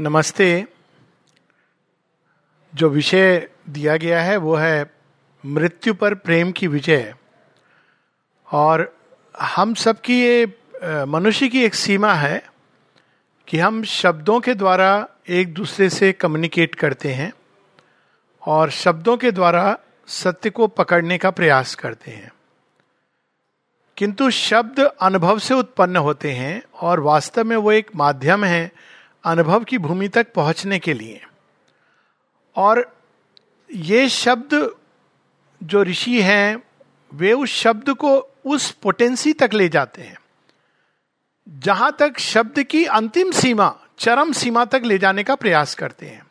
नमस्ते। जो विषय दिया गया है, वो है मृत्यु पर प्रेम की विजय। और हम सबकी ये मनुष्य की एक सीमा है कि हम शब्दों के द्वारा एक दूसरे से कम्युनिकेट करते हैं और शब्दों के द्वारा सत्य को पकड़ने का प्रयास करते हैं। किंतु शब्द अनुभव से उत्पन्न होते हैं और वास्तव में वो एक माध्यम है अनुभव की भूमि तक पहुँचने के लिए। और ये शब्द जो ऋषि हैं, वे उस शब्द को उस पोटेंसी तक ले जाते हैं। जहाँ तक शब्द की अंतिम सीमा, चरम सीमा तक ले जाने का प्रयास करते हैं।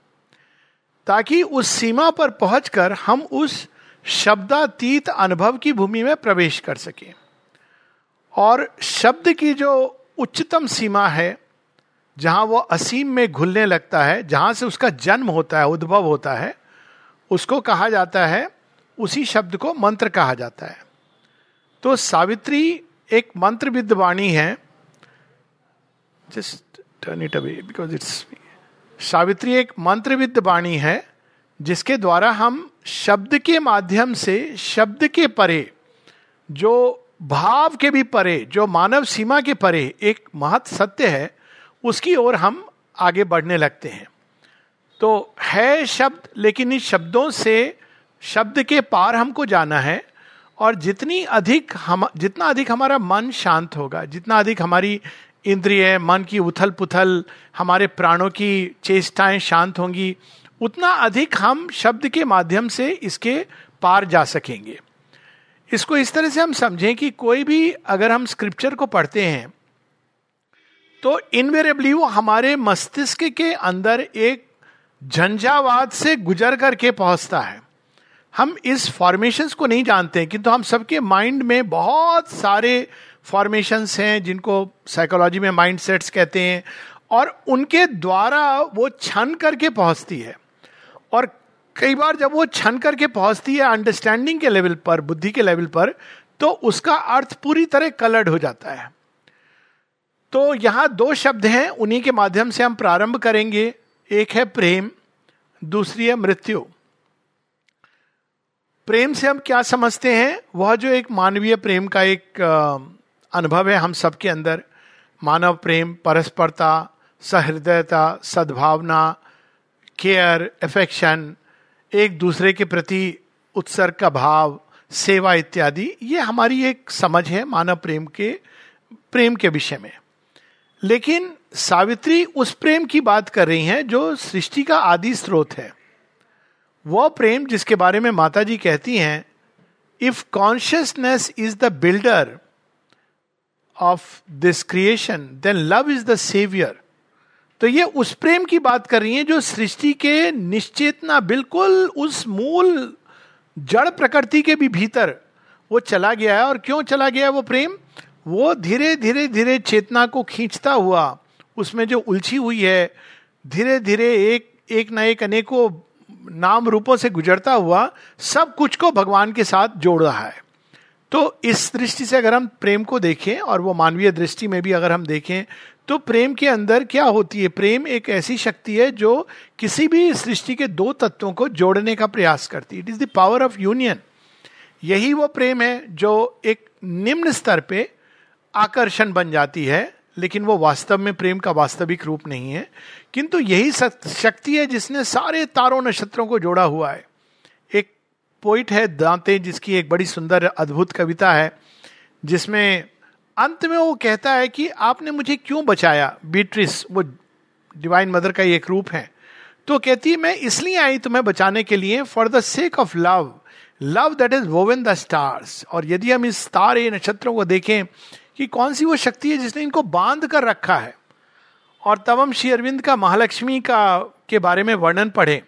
ताकि उस सीमा पर पहुंचकर हम उस शब्दातीत अनुभव की भूमि में प्रवेश कर सकें। और शब्द की जो उच्चतम सीमा है जहाँ वो असीम में घुलने लगता है, जहाँ से उसका जन्म होता है, उद्भव होता है, उसको कहा जाता है, उसी शब्द को मंत्र कहा जाता है। तो सावित्री एक मंत्र विद्वाणी है। Just turn it away because it's Savitri एक मंत्र विद्वाणी है, जिसके द्वारा हम शब्द के माध्यम से, शब्द के परे, जो भाव के भी परे, जो मानव सीमा के परे एक महत सत्य है उसकी ओर हम आगे बढ़ने लगते हैं। तो है शब्द, लेकिन इन शब्दों से, शब्द के पार हमको जाना है, और जितनी अधिक हम, जितना अधिक हमारा मन शांत होगा, जितना अधिक हमारी इंद्रिय, मन की उथल पुथल हमारे प्राणों की चेष्टाएँ शांत होंगी, उतना अधिक हम शब्द के माध्यम से इसके पार जा सकेंगे। इसको इस तरह से हम समझें कि कोई भी अगर हम स्क्रिप्चर को पढ़ते हैं तो इनवेरेबली वो हमारे मस्तिष्क के अंदर एक झंझावाद से गुजर करके पहुँचता है। हम इस फॉर्मेशंस को नहीं जानते हैं, किंतु हम सबके माइंड में बहुत सारे फॉर्मेशंस हैं जिनको साइकोलॉजी में माइंड सेट्स कहते हैं, और उनके द्वारा वो छन करके पहुँचती है। और कई बार जब वो छन करके पहुँचती है अंडरस्टैंडिंग के लेवल पर, बुद्धि के लेवल पर तो उसका अर्थ पूरी तरह कलर्ड हो जाता है। तो यहाँ दो शब्द हैं, उन्हीं के माध्यम से हम प्रारंभ करेंगे। एक है प्रेम, दूसरी है मृत्यु। प्रेम से हम क्या समझते हैं? वह जो एक मानवीय प्रेम का एक अनुभव है हम सबके अंदर। मानव प्रेम, परस्परता, सहृदयता, सद्भावना, केयर एफेक्शन एक दूसरे के प्रति उत्सर्ग का भाव, सेवा इत्यादि, ये हमारी एक समझ है मानव प्रेम के प्रेम के विषय में। लेकिन सावित्री उस प्रेम की बात कर रही हैं जो सृष्टि का आदि स्रोत है। वह प्रेम जिसके बारे में माता जी कहती हैं if consciousness is the builder of this creation then love is the saviour तो ये उस प्रेम की बात कर रही है जो सृष्टि के निश्चेतना बिल्कुल उस मूल जड़ प्रकृति के भी भीतर वो चला गया है। और क्यों चला गया है वो प्रेम? वो धीरे धीरे धीरे चेतना को खींचता हुआ, उसमें जो उलझी हुई है, धीरे धीरे एक एक न एक अनेकों नाम रूपों से गुजरता हुआ, सब कुछ को भगवान के साथ जोड़ रहा है। तो इस दृष्टि से अगर हम प्रेम को देखें, और वो मानवीय दृष्टि में भी अगर हम देखें तो प्रेम के अंदर क्या होती है? प्रेम एक ऐसी शक्ति है जो किसी भी सृष्टि के दो तत्वों को जोड़ने का प्रयास करती है। It is the power of union यही वो प्रेम है जो एक निम्न स्तर पे आकर्षण बन जाती है, लेकिन वो वास्तव में प्रेम का वास्तविक रूप नहीं है। किंतु यही शक्ति है जिसने सारे तारों नक्षत्रों को जोड़ा हुआ है। एक पोइट है दांते, जिसकी एक बड़ी सुंदर अद्भुत कविता है, जिसमें अंत में वो कहता है कि, आपने मुझे क्यों बचाया? बीट्रिस वो डिवाइन मदर का एक रूप है। तो कहती है, मैं इसलिए आई तुम्हें बचाने के लिए for the sake of love love that is woven the stars और यदि हम इस तारे नक्षत्रों को देखें कि कौन सी वो शक्ति है जिसने इनको बाँध कर रखा है? और तब हम श्री अरविंद का, महालक्ष्मी का, के बारे में वर्णन पढ़े।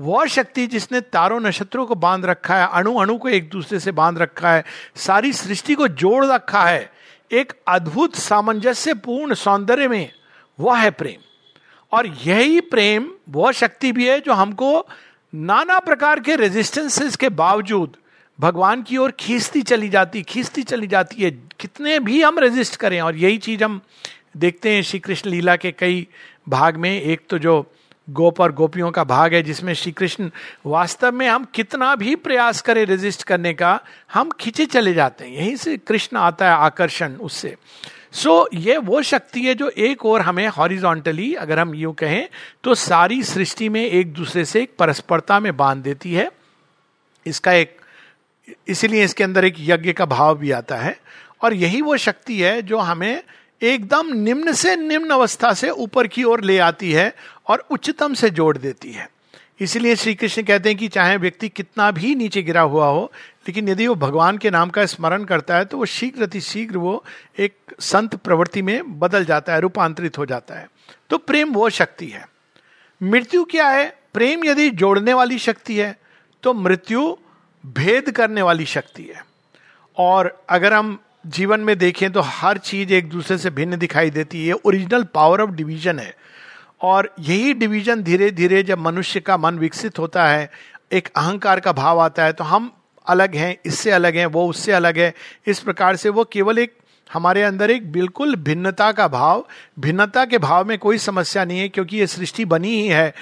वह शक्ति जिसने तारों नक्षत्रों को बाँध रखा है, अणु अणु को एक दूसरे से बाँध रखा है, सारी सृष्टि को जोड़ रखा है, एक अद्भुत सामंजस्य पूर्ण सौंदर्य में, वह है प्रेम। और यही प्रेम वह शक्ति भी है जो हमको नाना प्रकार के रेजिस्टेंसेस के बावजूद भगवान की ओर खींचती चली जाती खींचती चली जाती है। कितने भी हम रेजिस्ट करें और यही चीज़ हम देखते हैं श्री कृष्ण लीला के कई भाग में। एक तो जो गोप और गोपियों का भाग है जिसमें श्री कृष्ण वास्तव में हम कितना भी प्रयास करें रेजिस्ट करने का हम खींचे चले जाते हैं। यहीं से कृष्ण आता है आकर्षण उससे। सो so, ये वो शक्ति है जो एक और हमें हॉरिजॉन्टली अगर हम यूँ कहें तो सारी सृष्टि में एक दूसरे से एक परस्परता में बाँध देती है। इसका एक इसीलिए इसके अंदर एक यज्ञ का भाव भी आता है। और यही वो शक्ति है जो हमें एकदम निम्न से निम्न अवस्था से ऊपर की ओर ले आती है और उच्चतम से जोड़ देती है। इसीलिए श्री कृष्ण कहते हैं कि चाहे व्यक्ति कितना भी नीचे गिरा हुआ हो, लेकिन यदि वो भगवान के नाम का स्मरण करता है तो वो शीघ्र शीघ्र वो एक संत प्रवृत्ति में बदल जाता है, रूपांतरित हो जाता है। तो प्रेम वो शक्ति है। मृत्यु क्या है? प्रेम यदि जोड़ने वाली शक्ति है तो मृत्यु भेद करने वाली शक्ति है। और अगर हम जीवन में देखें तो हर चीज़ एक दूसरे से भिन्न दिखाई देती है। ओरिजिनल पावर ऑफ़ डिवीज़न है। और यही डिवीज़न धीरे धीरे जब मनुष्य का मन विकसित होता है, एक अहंकार का भाव आता है तो हम अलग हैं, इससे अलग हैं, वो उससे अलग है। इस प्रकार से वो केवल एक, हमारे अंदर एक बिल्कुल भिन्नता का भाव, भिन्नता के भाव में कोई समस्या नहीं है, क्योंकि ये सृष्टि बनी ही है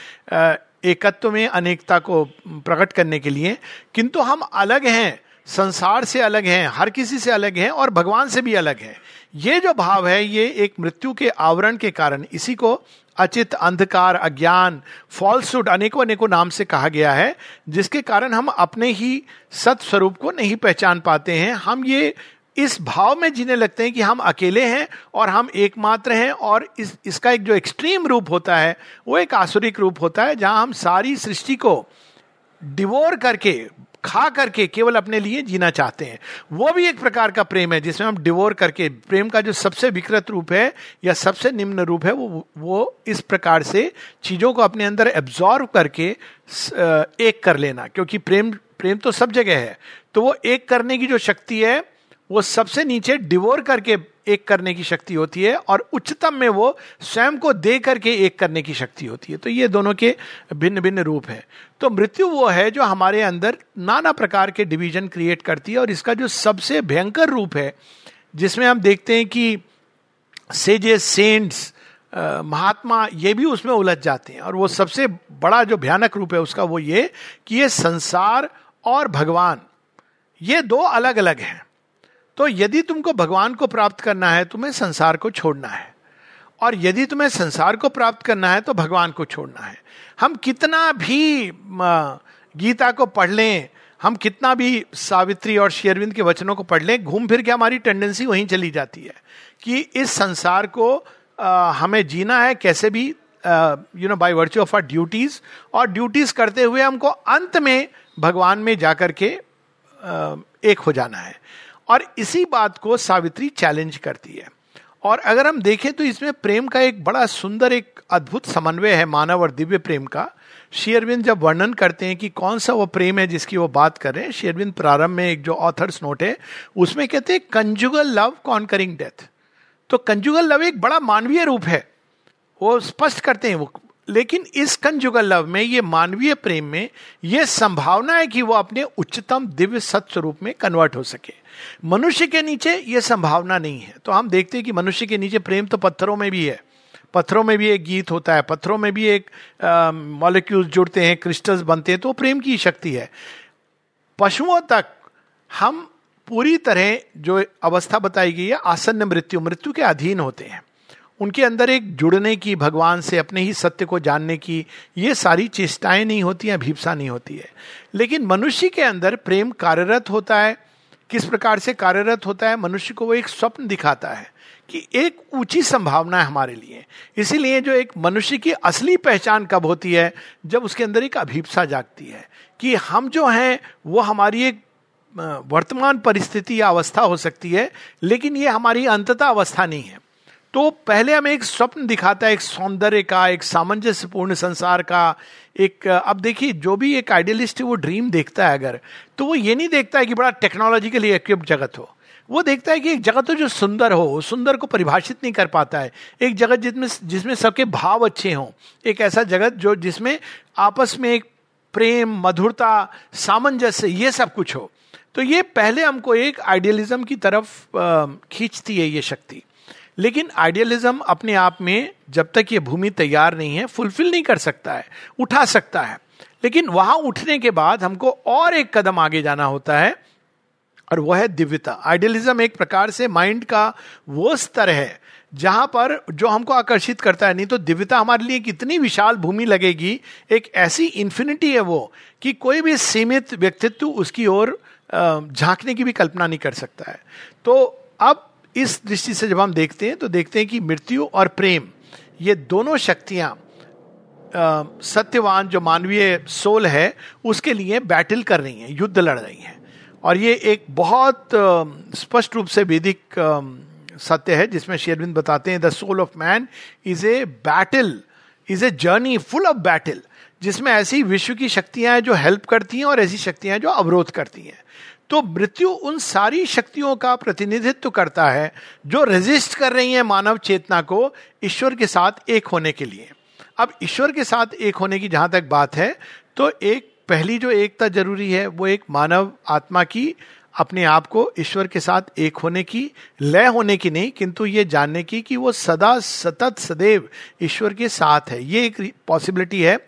एकत्व में अनेकता को प्रकट करने के लिए, किंतु हम अलग हैं, संसार से अलग हैं, हर किसी से अलग हैं और भगवान से भी अलग हैं। ये जो भाव है, ये एक मृत्यु के आवरण के कारण, इसी को अचित, अंधकार, अज्ञान फॉल्सुड अनेकों अनेकों नाम से कहा गया है, जिसके कारण हम अपने ही सत स्वरूप को नहीं पहचान पाते हैं। हम ये इस भाव में जीने लगते हैं कि हम अकेले हैं और हम एकमात्र हैं और इस, इसका एक जो एक्सट्रीम रूप होता है, वो एक आसुरिक रूप होता है, जहाँ हम सारी सृष्टि को डिवोर करके, खा करके केवल अपने लिए जीना चाहते हैं। वो भी एक प्रकार का प्रेम है, जिसमें हम डिवोर करके, प्रेम का जो सबसे विकृत रूप है या सबसे निम्न रूप है, वो वो इस प्रकार से चीज़ों को अपने अंदर एब्जॉर्व करके एक कर लेना, क्योंकि प्रेम प्रेम तो सब जगह है। तो वो एक करने की जो शक्ति है वो सबसे नीचे डिवोर करके एक करने की शक्ति होती है और उच्चतम में वो स्वयं को दे करके एक करने की शक्ति होती है। तो ये दोनों के भिन्न भिन्न रूप है। तो मृत्यु वो है जो हमारे अंदर नाना प्रकार के डिवीज़न क्रिएट करती है और इसका जो सबसे भयंकर रूप है, जिसमें हम देखते हैं कि सेजे सेंट्स महात्मा ये भी उसमें उलझ जाते हैं और वो सबसे बड़ा जो भयानक रूप है उसका वो ये कि ये संसार और भगवान, ये दो अलग अलग हैं। तो यदि तुमको भगवान को प्राप्त करना है तुम्हें संसार को छोड़ना है। और यदि तुम्हें संसार को प्राप्त करना है तो भगवान को छोड़ना है। हम कितना भी गीता को पढ़ लें हम कितना भी सावित्री और शेरविंद के वचनों को पढ़ लें घूम फिर के हमारी टेंडेंसी वहीं चली जाती है कि इस संसार को आ, हमें जीना है कैसे भी you know by virtue of our duties और ड्यूटीज़ करते हुए हमको अंत में भगवान में जाकर के आ, एक हो जाना है। और इसी बात को सावित्री चैलेंज करती है। और अगर हम देखें तो इसमें प्रेम का एक बड़ा सुंदर एक अद्भुत समन्वय है, मानव और दिव्य प्रेम का। शेयरविंद जब वर्णन करते हैं कि कौन सा वो प्रेम है जिसकी वो बात कर रहे हैं शेयरविंद प्रारंभ में एक जो ऑथर्स नोट है, उसमें कहते हैं कंजुगल लव कॉन्करिंग डेथ तो कंजुगल लव एक बड़ा मानवीय रूप है। वो स्पष्ट करते हैं, वो लेकिन इस कंजुगल लव में, ये मानवीय प्रेम में, ये संभावना है कि वो अपने उच्चतम दिव्य सत्य रूप में कन्वर्ट हो सके। मनुष्य के नीचे ये संभावना नहीं है। तो हम देखते हैं कि मनुष्य के नीचे प्रेम तो पत्थरों में भी है। पत्थरों में भी एक गीत होता है, पत्थरों में भी एक मॉलिक्यूल्स जुड़ते हैं क्रिस्टल्स बनते हैं तो प्रेम की शक्ति है। पशुओं तक हम पूरी तरह जो अवस्था बताई गई है, आसन्न मृत्यु मृत्यु के अधीन होते हैं। उनके अंदर एक जुड़ने की, भगवान से अपने ही सत्य को जानने की, ये सारी चेष्टाएँ नहीं होती हैं, भीपसा नहीं होती है। लेकिन मनुष्य के अंदर प्रेम कार्यरत होता है। किस प्रकार से कार्यरत होता है? मनुष्य को वो एक स्वप्न दिखाता है कि एक ऊँची संभावना है हमारे लिए। इसीलिए जो एक मनुष्य की असली पहचान कब होती है? जब उसके अंदर एक अभीपसा जागती है कि हम जो हैं, वो हमारी एक वर्तमान परिस्थिति या अवस्था हो सकती है, लेकिन ये हमारी अंतता अवस्था नहीं है। तो पहले हमें एक स्वप्न दिखाता है, एक सौंदर्य का, एक सामंजस्यपूर्ण संसार का, एक, अब देखिए, जो भी एक आइडियलिस्ट है, वो ड्रीम देखता है अगर तो वो ये नहीं देखता है कि बड़ा टेक्नोलॉजिकली इक्विप्ड जगत हो। वो देखता है कि एक जगत हो जो सुंदर हो, सुंदर को परिभाषित नहीं कर पाता है। एक जगत जिसमें जिसमें सबके भाव अच्छे हों, एक ऐसा जगत जो जिसमें आपस में एक प्रेम, मधुरता, सामंजस्य, ये सब कुछ हो। तो ये पहले हमको एक आइडियलिज्म की तरफ़ खींचती है ये शक्ति। लेकिन आइडियलिज्म अपने आप में जब तक ये भूमि तैयार नहीं है फुलफिल नहीं कर सकता है, उठा सकता है। लेकिन वहाँ उठने के बाद हमको और एक कदम आगे जाना होता है, और वह है दिव्यता। आइडियलिज्म एक प्रकार से माइंड का वो स्तर है, जहाँ पर जो हमको आकर्षित करता है। नहीं तो दिव्यता हमारे लिए कितनी विशाल भूमि लगेगी, एक ऐसी इन्फिनिटी है वो, कि कोई भी सीमित व्यक्तित्व उसकी ओर झांकने की भी कल्पना नहीं कर सकता है। तो अब इस दृष्टि से जब हम देखते हैं तो देखते हैं कि मृत्यु और प्रेम, ये दोनों शक्तियाँ सत्यवान जो मानवीय सोल है, उसके लिए बैटल कर रही हैं, युद्ध लड़ रही हैं। और ये एक बहुत स्पष्ट रूप से वैदिक सत्य है, जिसमें शेरविंद बताते हैं, the soul of man is a battle, is a journey full of battle, जिसमें ऐसी विश्व की शक्तियाँ हैं जो हेल्प करती हैं और ऐसी शक्तियाँ जो अवरोध करती हैं। तो मृत्यु उन सारी शक्तियों का प्रतिनिधित्व करता है जो रेजिस्ट कर रही हैं मानव चेतना को ईश्वर के साथ एक होने के लिए। अब ईश्वर के साथ एक होने की जहाँ तक बात है तो एक पहली जो एकता ज़रूरी है, वो एक मानव आत्मा की, अपने आप को ईश्वर के साथ एक होने की, लय होने की नहीं, किंतु ये जानने की कि वो सदा सतत सदैव ईश्वर के साथ है। ये एक पॉसिबिलिटी है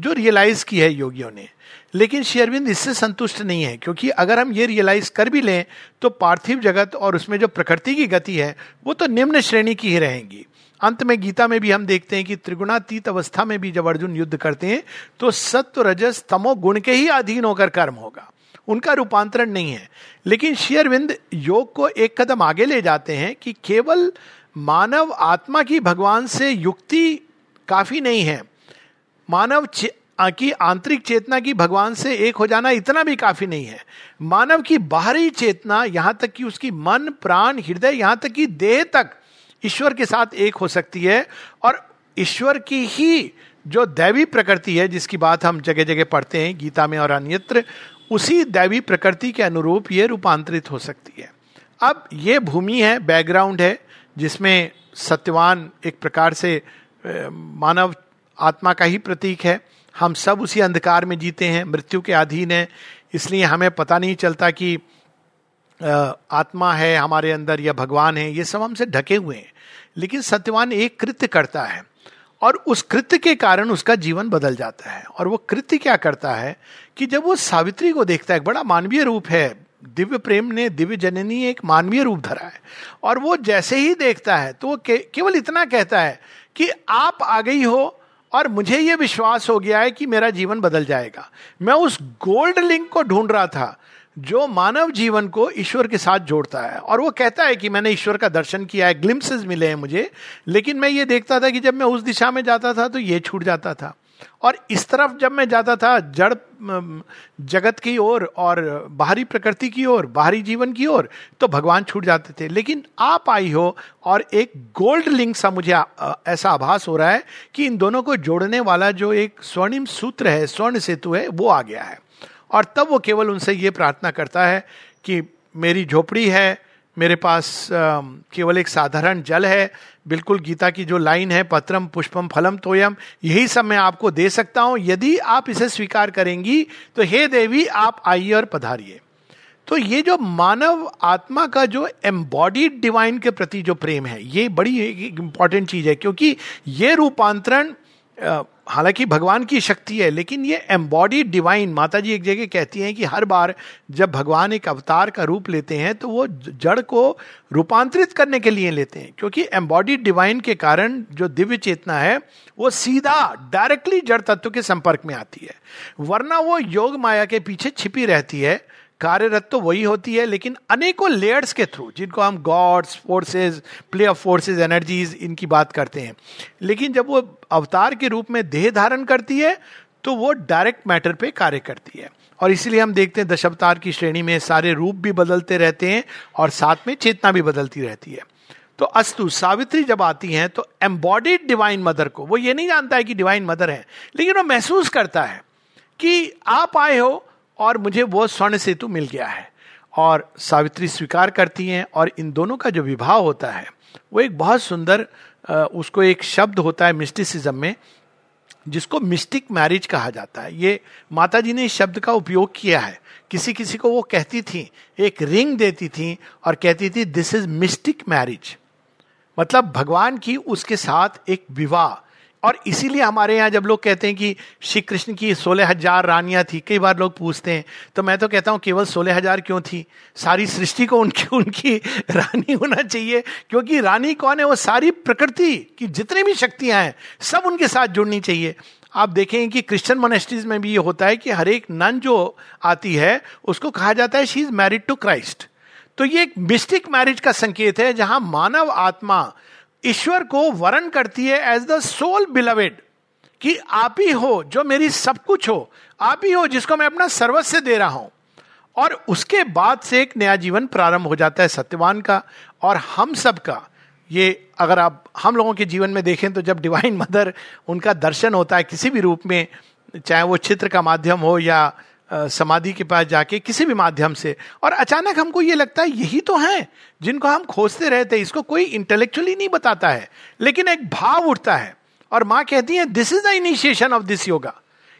जो रियलाइज़ की है योगियों ने। लेकिन शेयरविंद इससे संतुष्ट नहीं है, क्योंकि अगर हम ये रियलाइज़ कर भी लें तो पार्थिव जगत और उसमें जो प्रकृति की गति है, वो तो निम्न श्रेणी की ही रहेंगी। अंत में गीता में भी हम देखते हैं कि त्रिगुणातीत अवस्था में भी जब अर्जुन युद्ध करते हैं तो सत्व, रजस, तमो गुण के ही अधीन होकर कर्म होगा। उनका रूपांतरण नहीं है। लेकिन शेयरविंद योग को एक कदम आगे ले जाते हैं कि केवल मानव आत्मा की भगवान से युक्ति काफ़ी नहीं है। मानव की आंतरिक चेतना की भगवान से एक हो जाना इतना भी काफ़ी नहीं है। मानव की बाहरी चेतना यहाँ तक कि उसकी मन, प्राण, हृदय यहाँ तक कि देह तक ईश्वर के साथ एक हो सकती है और ईश्वर की ही जो दैवी प्रकृति है, जिसकी बात हम जगह जगह पढ़ते हैं, गीता में और अन्यत्र, उसी दैवी प्रकृति के अनुरूप ये रूपांतरित हो सकती है। अब ये भूमि है, बैकग्राउंड है, जिसमें सत्यवान एक प्रकार से मानव आत्मा का ही प्रतीक है। हम सब उसी अंधकार में जीते हैं मृत्यु के अधीन है। इसलिए हमें पता नहीं चलता कि आत्मा है हमारे अंदर या भगवान है ये सब हमसे ढके हुए हैं। लेकिन सत्यवान एक कृत्य करता है और उस कृत्य के कारण उसका जीवन बदल जाता है। और वो कृत्य क्या करता है कि जब वो सावित्री को देखता है बड़ा मानवीय रूप है दिव्य प्रेम ने दिव्य जननी एक मानवीय रूप धरा है और वो जैसे ही देखता है तो वो के, केवल इतना कहता है कि आप आ गई हो और मुझे यह विश्वास हो गया है कि मेरा जीवन बदल जाएगा। मैं उस गोल्ड लिंक को ढूंढ रहा था जो मानव जीवन को ईश्वर के साथ जोड़ता है। और वो कहता है कि मैंने ईश्वर का दर्शन किया है ग्लिम्सेस मिले हैं मुझे। लेकिन मैं ये देखता था कि जब मैं उस दिशा में जाता था तो ये छूट जाता था। और इस तरफ़ जब मैं जाता था जड़ जगत की ओर और, और बाहरी प्रकृति की ओर बाहरी जीवन की ओर तो भगवान छूट जाते थे। लेकिन आप आई हो और एक गोल्ड लिंक सा मुझे ऐसा आभास हो रहा है कि इन दोनों को जोड़ने वाला जो एक स्वर्णिम सूत्र है स्वर्ण सेतु है वो आ गया है। और तब वो केवल उनसे ये प्रार्थना करता है कि मेरी झोपड़ी है मेरे पास केवल एक साधारण जल है। बिल्कुल गीता की जो लाइन है, पत्रम, पुष्पम, फलम, तोयम, यही सब मैं आपको दे सकता हूँ। यदि आप इसे स्वीकार करेंगी तो हे देवी, आप आइए और पधारिए। तो ये जो मानव आत्मा का जो एम्बॉडीड डिवाइन के प्रति जो प्रेम है, ये बड़ी इंपॉर्टेंट चीज़ है, क्योंकि ये रूपांतरण हालाँकि भगवान की शक्ति है, लेकिन ये एम्बॉडी डिवाइन माता जी एक जगह कहती हैं कि हर बार जब भगवान एक अवतार का रूप लेते हैं तो वो जड़ को रूपांतरित करने के लिए लेते हैं, क्योंकि एम्बॉडी डिवाइन के कारण जो दिव्य चेतना है, वो सीधा डायरेक्टली जड़ तत्व के संपर्क में आती है। वरना वो योग माया के पीछे छिपी रहती है कार्यरत तो वही होती है, लेकिन अनेकों लेयर्स के थ्रू जिनको हम gods forces play of forces energies इनकी बात करते हैं। लेकिन जब वो अवतार के रूप में देह धारण करती है तो वो डायरेक्ट मैटर पे कार्य करती है। और इसीलिए हम देखते हैं दशावतार की श्रेणी में सारे रूप भी बदलते रहते हैं और साथ में चेतना भी बदलती रहती है। तो अस्तु, सावित्री जब आती हैं तो एम्बॉडीड डिवाइन मदर को, वो ये नहीं जानता है कि डिवाइन मदर है, लेकिन वो महसूस करता है कि आप आए हो और मुझे वो स्वर्ण सेतु मिल गया है और सावित्री स्वीकार करती हैं और इन दोनों का जो विवाह होता है, वो एक बहुत सुंदर उसको एक शब्द होता है मिस्टिसिज्म में, जिसको मिस्टिक मैरिज कहा जाता है। ये माता जी ने इस शब्द का उपयोग किया है। किसी किसी को वो कहती थी, एक रिंग देती थी और कहती थी दिस इज़ मिस्टिक मैरिज मतलब भगवान की उसके साथ एक विवाह और इसीलिए हमारे यहाँ जब लोग कहते हैं कि श्री कृष्ण की सोलह हज़ार रानियाँ थी, कई बार लोग पूछते हैं तो मैं तो कहता हूँ केवल सोलह हज़ार क्यों थी? सारी सृष्टि को उनकी उनकी रानी होना चाहिए, क्योंकि रानी कौन है? वो सारी प्रकृति की जितनी भी शक्तियाँ हैं, सब उनके साथ जुड़नी चाहिए। आप देखें कि क्रिश्चियन मोनेस्ट्रीज में भी ये होता है कि हर एक नन जो आती है, उसको कहा जाता है she is married to Christ तो ये एक मिस्टिक मैरिज का संकेत है, जहाँ मानव आत्मा ईश्वर को वर्ण करती है एज द सोल बिलवेड कि आप ही हो जो मेरी सब कुछ हो, आप ही हो जिसको मैं अपना सर्वस्व दे रहा हूँ। और उसके बाद से एक नया जीवन प्रारंभ हो जाता है सत्यवान का, और हम सब का ये अगर आप, हम लोगों के जीवन में देखें तो जब डिवाइन मदर उनका दर्शन होता है किसी भी रूप में, चाहे वो चित्र का माध्यम हो या समाधि के पास जाके किसी भी माध्यम से। और अचानक हमको ये लगता है, यही तो है जिनको हम खोजते रहते इसको कोई इंटेलेक्चुअली नहीं बताता है, लेकिन एक भाव उठता है। और माँ कहती है this is the initiation of this yoga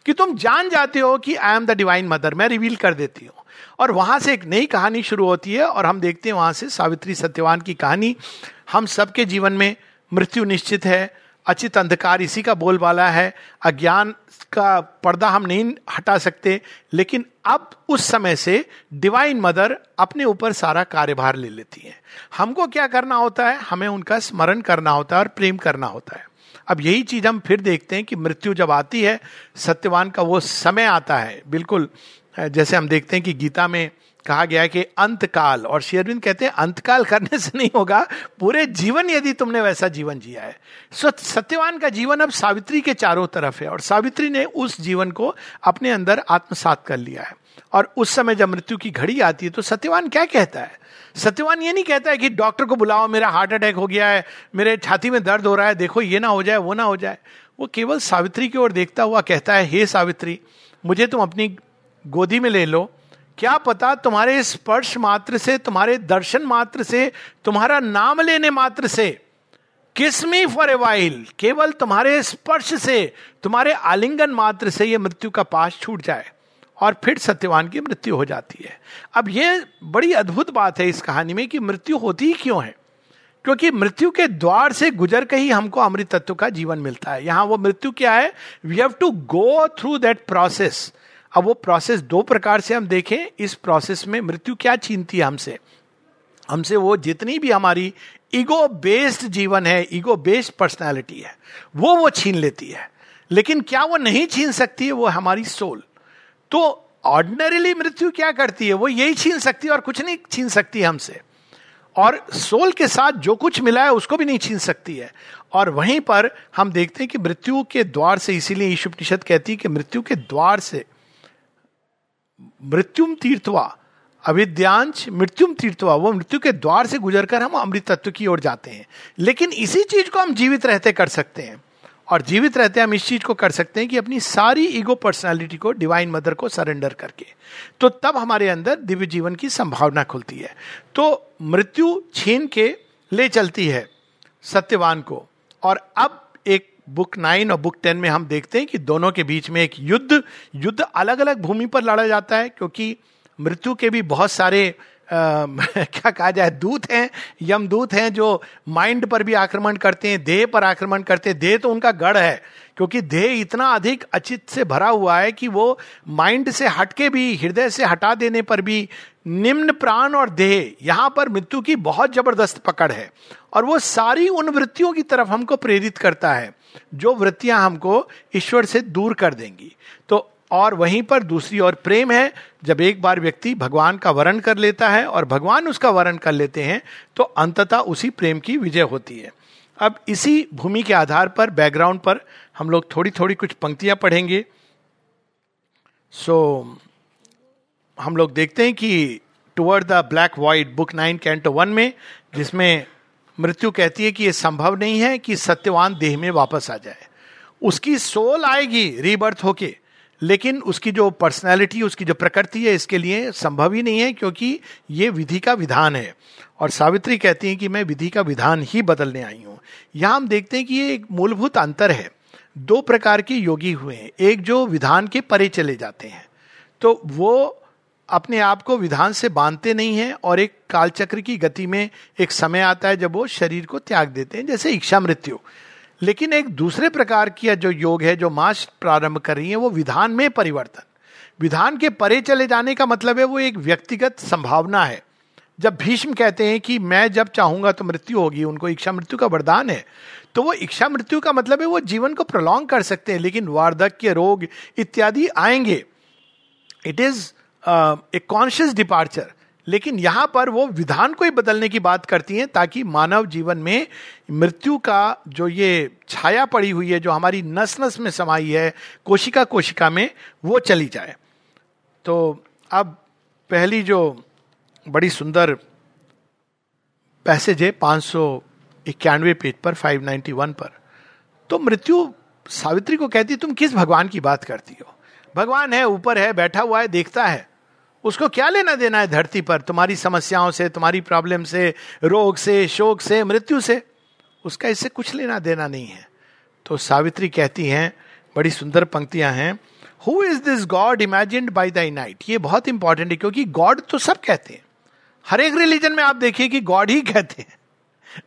कि तुम जान जाते हो कि I am the divine mother मैं रिवील कर देती हूँ। और वहाँ से एक नई कहानी शुरू होती है, और हम देखते हैं वहाँ से सावित्री सत्यवान की कहानी, हम सबके जीवन में मृत्यु निश्चित है अचित अंधकार इसी का बोलबाला है। अज्ञान का पर्दा हम नहीं हटा सकते, लेकिन अब उस समय से डिवाइन मदर अपने ऊपर सारा कार्यभार ले लेती है। हमको क्या करना होता है? हमें उनका स्मरण करना होता है और प्रेम करना होता है। अब यही चीज़ हम फिर देखते हैं कि मृत्यु जब आती है, सत्यवान का वो समय आता है। बिल्कुल, जैसे हम देखते हैं कि गीता में कहा गया है कि अंतकाल, और शेरविंद कहते हैं, अंतकाल करने से नहीं होगा, पूरे जीवन यदि तुमने वैसा जीवन जिया है। सत्यवान का जीवन अब सावित्री के चारों तरफ़ है, और सावित्री ने उस जीवन को अपने अंदर आत्मसात कर लिया है। और उस समय जब मृत्यु की घड़ी आती है तो सत्यवान क्या कहता है? सत्यवान ये नहीं कहता है कि डॉक्टर को बुलाओ, मेरा हार्ट अटैक हो गया है, मेरे छाती में दर्द हो रहा है, देखो ये ना हो जाए, वो ना हो जाए। वो केवल सावित्री की ओर देखता हुआ कहता है, हे सावित्री, मुझे तुम अपनी गोदी में ले लो क्या पता तुम्हारे स्पर्श मात्र से, तुम्हारे दर्शन मात्र से, तुम्हारा नाम लेने मात्र से किसमी फॉर ए वाइल, केवल तुम्हारे स्पर्श से, तुम्हारे आलिंगन मात्र से यह मृत्यु का पास छूट जाए और फिर सत्यवान की मृत्यु हो जाती है। अब यह बड़ी अद्भुत बात है इस कहानी में कि मृत्यु होती ही क्यों है? क्योंकि मृत्यु के द्वार से गुजर के ही हमको अमृत तत्व का जीवन मिलता है। यहाँ वो मृत्यु क्या है? We have to go through that process अब वो प्रोसेस दो प्रकार से हम देखें, इस प्रोसेस में मृत्यु क्या छीनती है हमसे? हमसे वो जितनी भी हमारी ईगो बेस्ड जीवन है ईगो बेस्ड पर्सनैलिटी है, वो वो छीन लेती है। लेकिन क्या वो नहीं छीन सकती है? वो हमारी सोल तो ऑर्डिनरीली मृत्यु क्या करती है? वो यही छीन सकती है और कुछ नहीं छीन सकती हमसे। और सोल के साथ जो कुछ मिला है, उसको भी नहीं छीन सकती है। और वहीं पर हम देखते हैं कि मृत्यु के द्वार से, इसीलिए ईशु उपनिषद कहती है कि मृत्यु के द्वार से मृत्युम तीर्थवा अविद्यांश मृत्युम तीर्थवा वो मृत्यु के द्वार से गुजरकर हम अमृत तत्व की ओर जाते हैं। लेकिन इसी चीज़ को हम जीवित रहते कर सकते हैं। और जीवित रहते हम इस चीज़ को कर सकते हैं कि अपनी सारी ईगो पर्सनालिटी को, डिवाइन मदर को सरेंडर करके। तो तब हमारे अंदर दिव्य जीवन की संभावना खुलती है। तो मृत्यु छीन के ले चलती है सत्यवान को। और अब एक बुक नाइन और बुक टेन में हम देखते हैं कि दोनों के बीच में एक युद्ध युद्ध अलग अलग भूमि पर लड़ा जाता है क्योंकि मृत्यु के भी बहुत सारे आ, क्या कहा जाए दूत हैं यमदूत हैं जो माइंड पर भी आक्रमण करते हैं देह पर आक्रमण करते हैं। देह तो उनका गढ़ है क्योंकि देह इतना अधिक अचित से भरा हुआ है कि वो माइंड से हटके भी हृदय से हटा देने पर भी निम्न प्राण और देह यहाँ पर मृत्यु की बहुत ज़बरदस्त पकड़ है। और वो सारी उन वृत्तियों की तरफ़ हमको प्रेरित करता है। जो वृत्तियाँ हमको ईश्वर से दूर कर देंगी। तो और वहीं पर दूसरी ओर प्रेम है। जब एक बार व्यक्ति भगवान का वर्ण कर लेता है और भगवान उसका वर्ण कर लेते हैं तो अंततः उसी प्रेम की विजय होती है। अब इसी भूमि के आधार पर बैकग्राउंड पर हम लोग थोड़ी थोड़ी कुछ पंक्तियाँ पढ़ेंगे। सो so, हम लोग देखते हैं कि toward the black white book nine canto one में जिसमें मृत्यु कहती है कि यह संभव नहीं है कि सत्यवान देह में वापस आ जाए। उसकी सोल आएगी रीबर्थ होके। लेकिन उसकी जो पर्सनैलिटी उसकी जो प्रकृति है, इसके लिए संभव ही नहीं है क्योंकि ये विधि का विधान है। और सावित्री कहती हैं कि मैं विधि का विधान ही बदलने आई हूँ। यहाँ हम देखते हैं कि ये एक मूलभूत अंतर है। दो प्रकार के योगी हुए हैं। एक जो विधान के परे चले जाते हैं। तो वो अपने आप को विधान से बांधते नहीं हैं और एक कालचक्र की गति में एक समय आता है जब वो शरीर को त्याग देते हैं, जैसे इच्छा मृत्यु। लेकिन एक दूसरे प्रकार की जो योग है, जो मास प्रारंभ कर रही है, वो विधान में परिवर्तन। विधान के परे चले जाने का मतलब है वो एक व्यक्तिगत संभावना है। जब भीष्म कहते हैं कि मैं जब चाहूँगा तो मृत्यु होगी, उनको इच्छा मृत्यु का वरदान है तो वो इच्छा मृत्यु का मतलब है वो जीवन को प्रलोंग कर सकते हैं, लेकिन वार्धक्य, रोग इत्यादि आएँगे। It is a conscious departure लेकिन यहाँ पर वो विधान को ही बदलने की बात करती हैं ताकि मानव जीवन में मृत्यु का जो ये छाया पड़ी हुई है, जो हमारी नस नस में समाई है कोशिका कोशिका में, वो चली जाए। तो अब पहली जो बड़ी सुंदर पैसेज है पाँच सौ इक्यानवे पेज पर 591 पर। तो मृत्यु सावित्री को कहती तुम किस भगवान की बात करती हो? भगवान है, ऊपर है, बैठा हुआ है, देखता है। उसको क्या लेना देना है धरती पर? तुम्हारी समस्याओं से, तुम्हारी प्रॉब्लम से, रोग से, शोक से, मृत्यु से। उसका इससे कुछ लेना देना नहीं है। तो सावित्री कहती हैं, बड़ी सुंदर पंक्तियाँ हैं who is this god imaged by thy night ये बहुत इंपॉर्टेंट है, क्योंकि गॉड तो सब कहते हैं। हर एक रिलीजन में आप देखिए कि गॉड ही कहते हैं।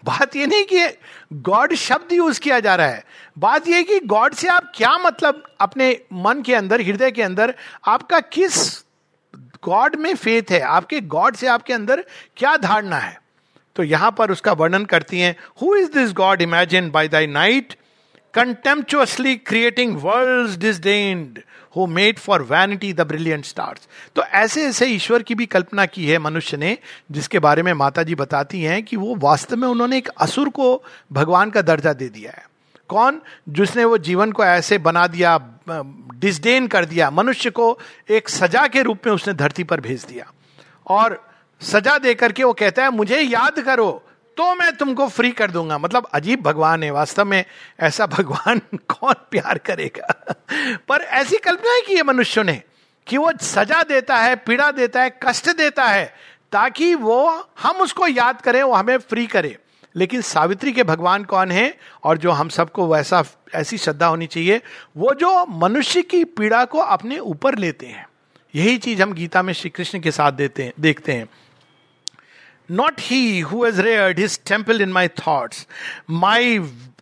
बात ये नहीं कि गॉड शब्द यूज़ किया जा रहा है। बात यह कि गॉड से आप क्या मतलब अपने मन के अंदर, हृदय के अंदर आपका किस गॉड में फेथ है। आपके गॉड से आपके अंदर क्या धारणा है? तो यहाँ पर उसका वर्णन करती हैं who is this god imagine by thy night contemptuously creating world disdained who made for vanity the brilliant stars तो ऐसे ऐसे ईश्वर की भी कल्पना की है मनुष्य ने, जिसके बारे में माता जी बताती हैं कि वो वास्तव में उन्होंने एक असुर को भगवान का दर्जा दे दिया है। कौन? जिसने वो जीवन को ऐसे बना दिया डिस्डेन कर दिया। मनुष्य को एक सजा के रूप में उसने धरती पर भेज दिया। और सजा दे करके वो कहता है, मुझे याद करो तो मैं तुमको फ्री कर दूँगा। मतलब अजीब भगवान है, वास्तव में ऐसा भगवान कौन प्यार करेगा? पर ऐसी कल्पना की है मनुष्य ने कि वो सजा देता है, पीड़ा देता है, कष्ट देता है, ताकि वो, हम उसको याद करें, वो हमें फ्री करे। लेकिन सावित्री के भगवान कौन है और जो हम सबको वैसा, ऐसी श्रद्धा होनी चाहिए, वो जो मनुष्य की पीड़ा को अपने ऊपर लेते हैं। यही चीज़ हम गीता में श्री कृष्ण के साथ देते हैं, देखते हैं। Not he who has reared his temple in my thoughts my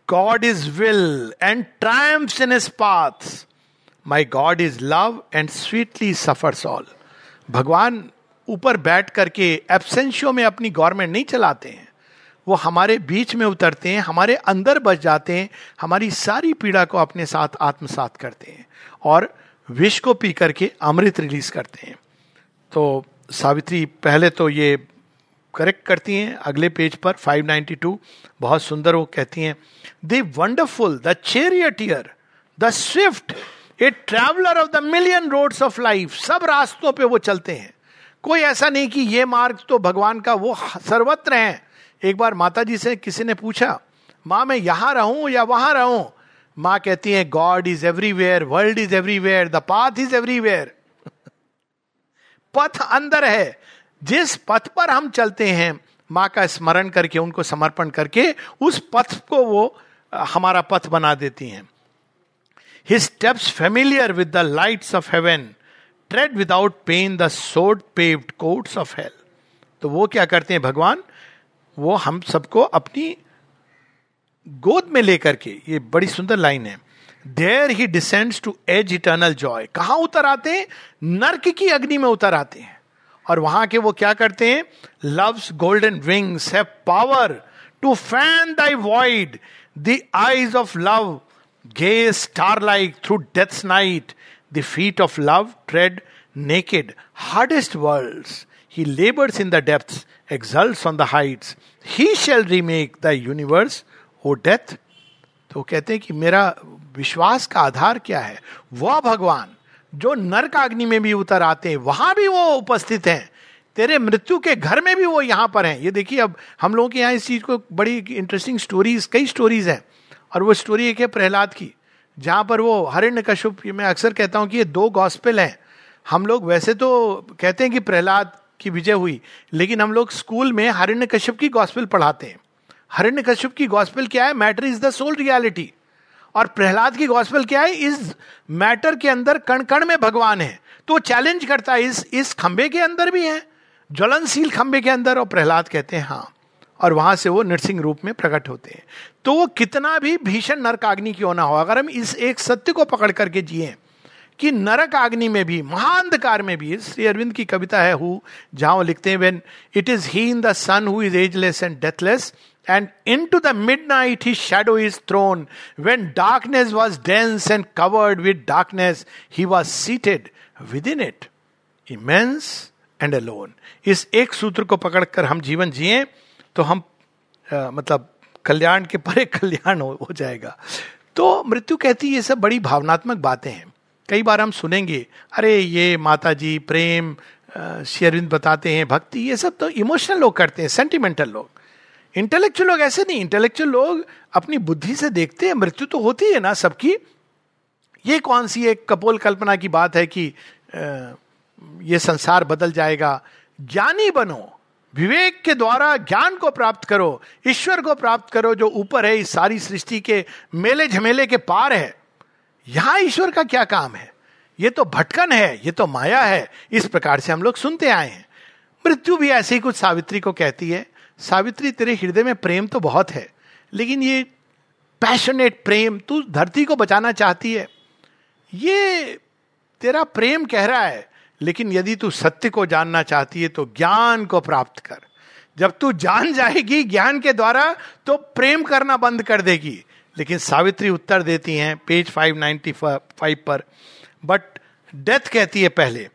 god is will and triumphs in his paths my god is love and sweetly suffers all भगवान ऊपर बैठ करके एबसेंशियो में अपनी गवर्नमेंट नहीं चलाते हैं। वो हमारे बीच में उतरते हैं, हमारे अंदर बच जाते हैं, हमारी सारी पीड़ा को अपने साथ आत्मसात करते हैं और विष को पी करके अमृत रिलीज़ करते हैं। तो सावित्री, पहले तो ये करेक्ट करती हैं, अगले पेज पर 592 बहुत सुंदर वो कहती हैं the wonderful the charioteer the swift a traveller of the million roads of life सब रास्तों पे वो चलते हैं। कोई ऐसा नहीं कि ये मार्ग तो भगवान का, वो सर्वत्र है। एक बार माता जी से किसी ने पूछा, माँ, मैं यहाँ रहूँ या वहाँ रहूँ? माँ कहती है god is everywhere world is everywhere the path is everywhere पथ अंदर है। जिस पथ पर हम चलते हैं, माँ का स्मरण करके, उनको समर्पण करके, उस पथ को वो, हमारा पथ बना देती हैं। His steps familiar with the lights of heaven tread without pain the paved courts of hell तो वो क्या करते हैं, भगवान? वो हम सबको अपनी गोद में लेकर के, ये बड़ी सुंदर लाइन है there he descends to edge eternal joy कहा उतर आते हैं? नर्क की अग्नि में उतर आते हैं। और वहाँ के वो क्या करते हैं? Love's golden wings have power to fan thy void the eyes of love gaze star like through death's night the feet of love tread naked hardest world he labours in the depth exults on the heights, he shall remake the universe O death तो कहते हैं कि मेरा विश्वास का आधार क्या है? वह भगवान जो नरक अग्नि में भी उतर आते हैं वहाँ भी वो उपस्थित हैं। तेरे मृत्यु के घर में भी वो यहाँ पर हैं। ये देखिए अब हम लोगों के यहाँ इस चीज़ को बड़ी इंटरेस्टिंग स्टोरीज कई स्टोरीज हैं। और वो स्टोरी एक है प्रहलाद की जहाँ पर वो हरिण्य कश्यप मैं अक्सर कहता हूँ कि ये दो गॉस्पेल हैं। हम लोग वैसे तो कहते हैं कि प्रहलाद की विजय हुई। लेकिन हम लोग स्कूल में हरिण्य कश्यप की गॉस्पेल पढ़ाते हैं। हरिण्य कश्यप की गॉस्पेल क्या है? Matter is the soul reality और प्रहलाद की गॉस्पेल क्या है? इस मैटर के अंदर कण कण में भगवान है। तो चैलेंज करता है, इस इस खंबे के अंदर भी है। ज्वलनशील खंबे के अंदर। और प्रहलाद कहते हैं हाँ। और वहाँ से वो नृसिंग रूप में प्रकट होते हैं। तो वो कितना भी भीषण नरकाग्नि क्यों ना हो, अगर हम इस एक सत्य को पकड़ करके जिए कि नरक अग्नि में भी महाअंधकार में भी श्री अरविंद की कविता है हु जहाँ लिखते हैं when it is he in the sun who is ageless and deathless and into the midnight he shadow is thrown when darkness was dense and covered with darkness he was seated within it immense and alone इस एक सूत्र को पकड़कर हम जीवन जिए तो हम आ, मतलब कल्याण के परे कल्याण हो, हो जाएगा। तो मृत्यु कहती ये सब बड़ी भावनात्मक बातें हैं। कई बार हम सुनेंगे, अरे, ये माता जी प्रेम शेरविंद बताते हैं, भक्ति, ये सब तो इमोशनल लोग करते हैं, सेंटिमेंटल लोग. इंटेलेक्चुअल लोग ऐसे नहीं इंटेलेक्चुअल लोग अपनी बुद्धि से देखते हैं, मृत्यु तो होती है ना सबकी। ये कौन सी एक कपोल कल्पना की बात है कि ये संसार बदल जाएगा? ज्ञानी बनो, विवेक के द्वारा ज्ञान को प्राप्त करो, ईश्वर को प्राप्त करो, जो ऊपर है, इस सारी सृष्टि के मेले झमेले के पार है। यहाँ ईश्वर का क्या काम है? ये तो भटकन है, ये तो माया है। इस प्रकार से हम लोग सुनते आए हैं। मृत्यु भी ऐसे ही कुछ सावित्री को कहती है, सावित्री, तेरे हृदय में प्रेम तो बहुत है, लेकिन ये पैशनेट प्रेम तू धरती को बचाना चाहती है। ये तेरा प्रेम कह रहा है, लेकिन यदि तू सत्य को जानना चाहती है तो ज्ञान को प्राप्त कर। जब तू जान जाएगी ज्ञान के द्वारा तो प्रेम करना बंद कर देगी। लेकिन सावित्री उत्तर देती हैं पेज 595 पर। बट डेथ कहती है पहले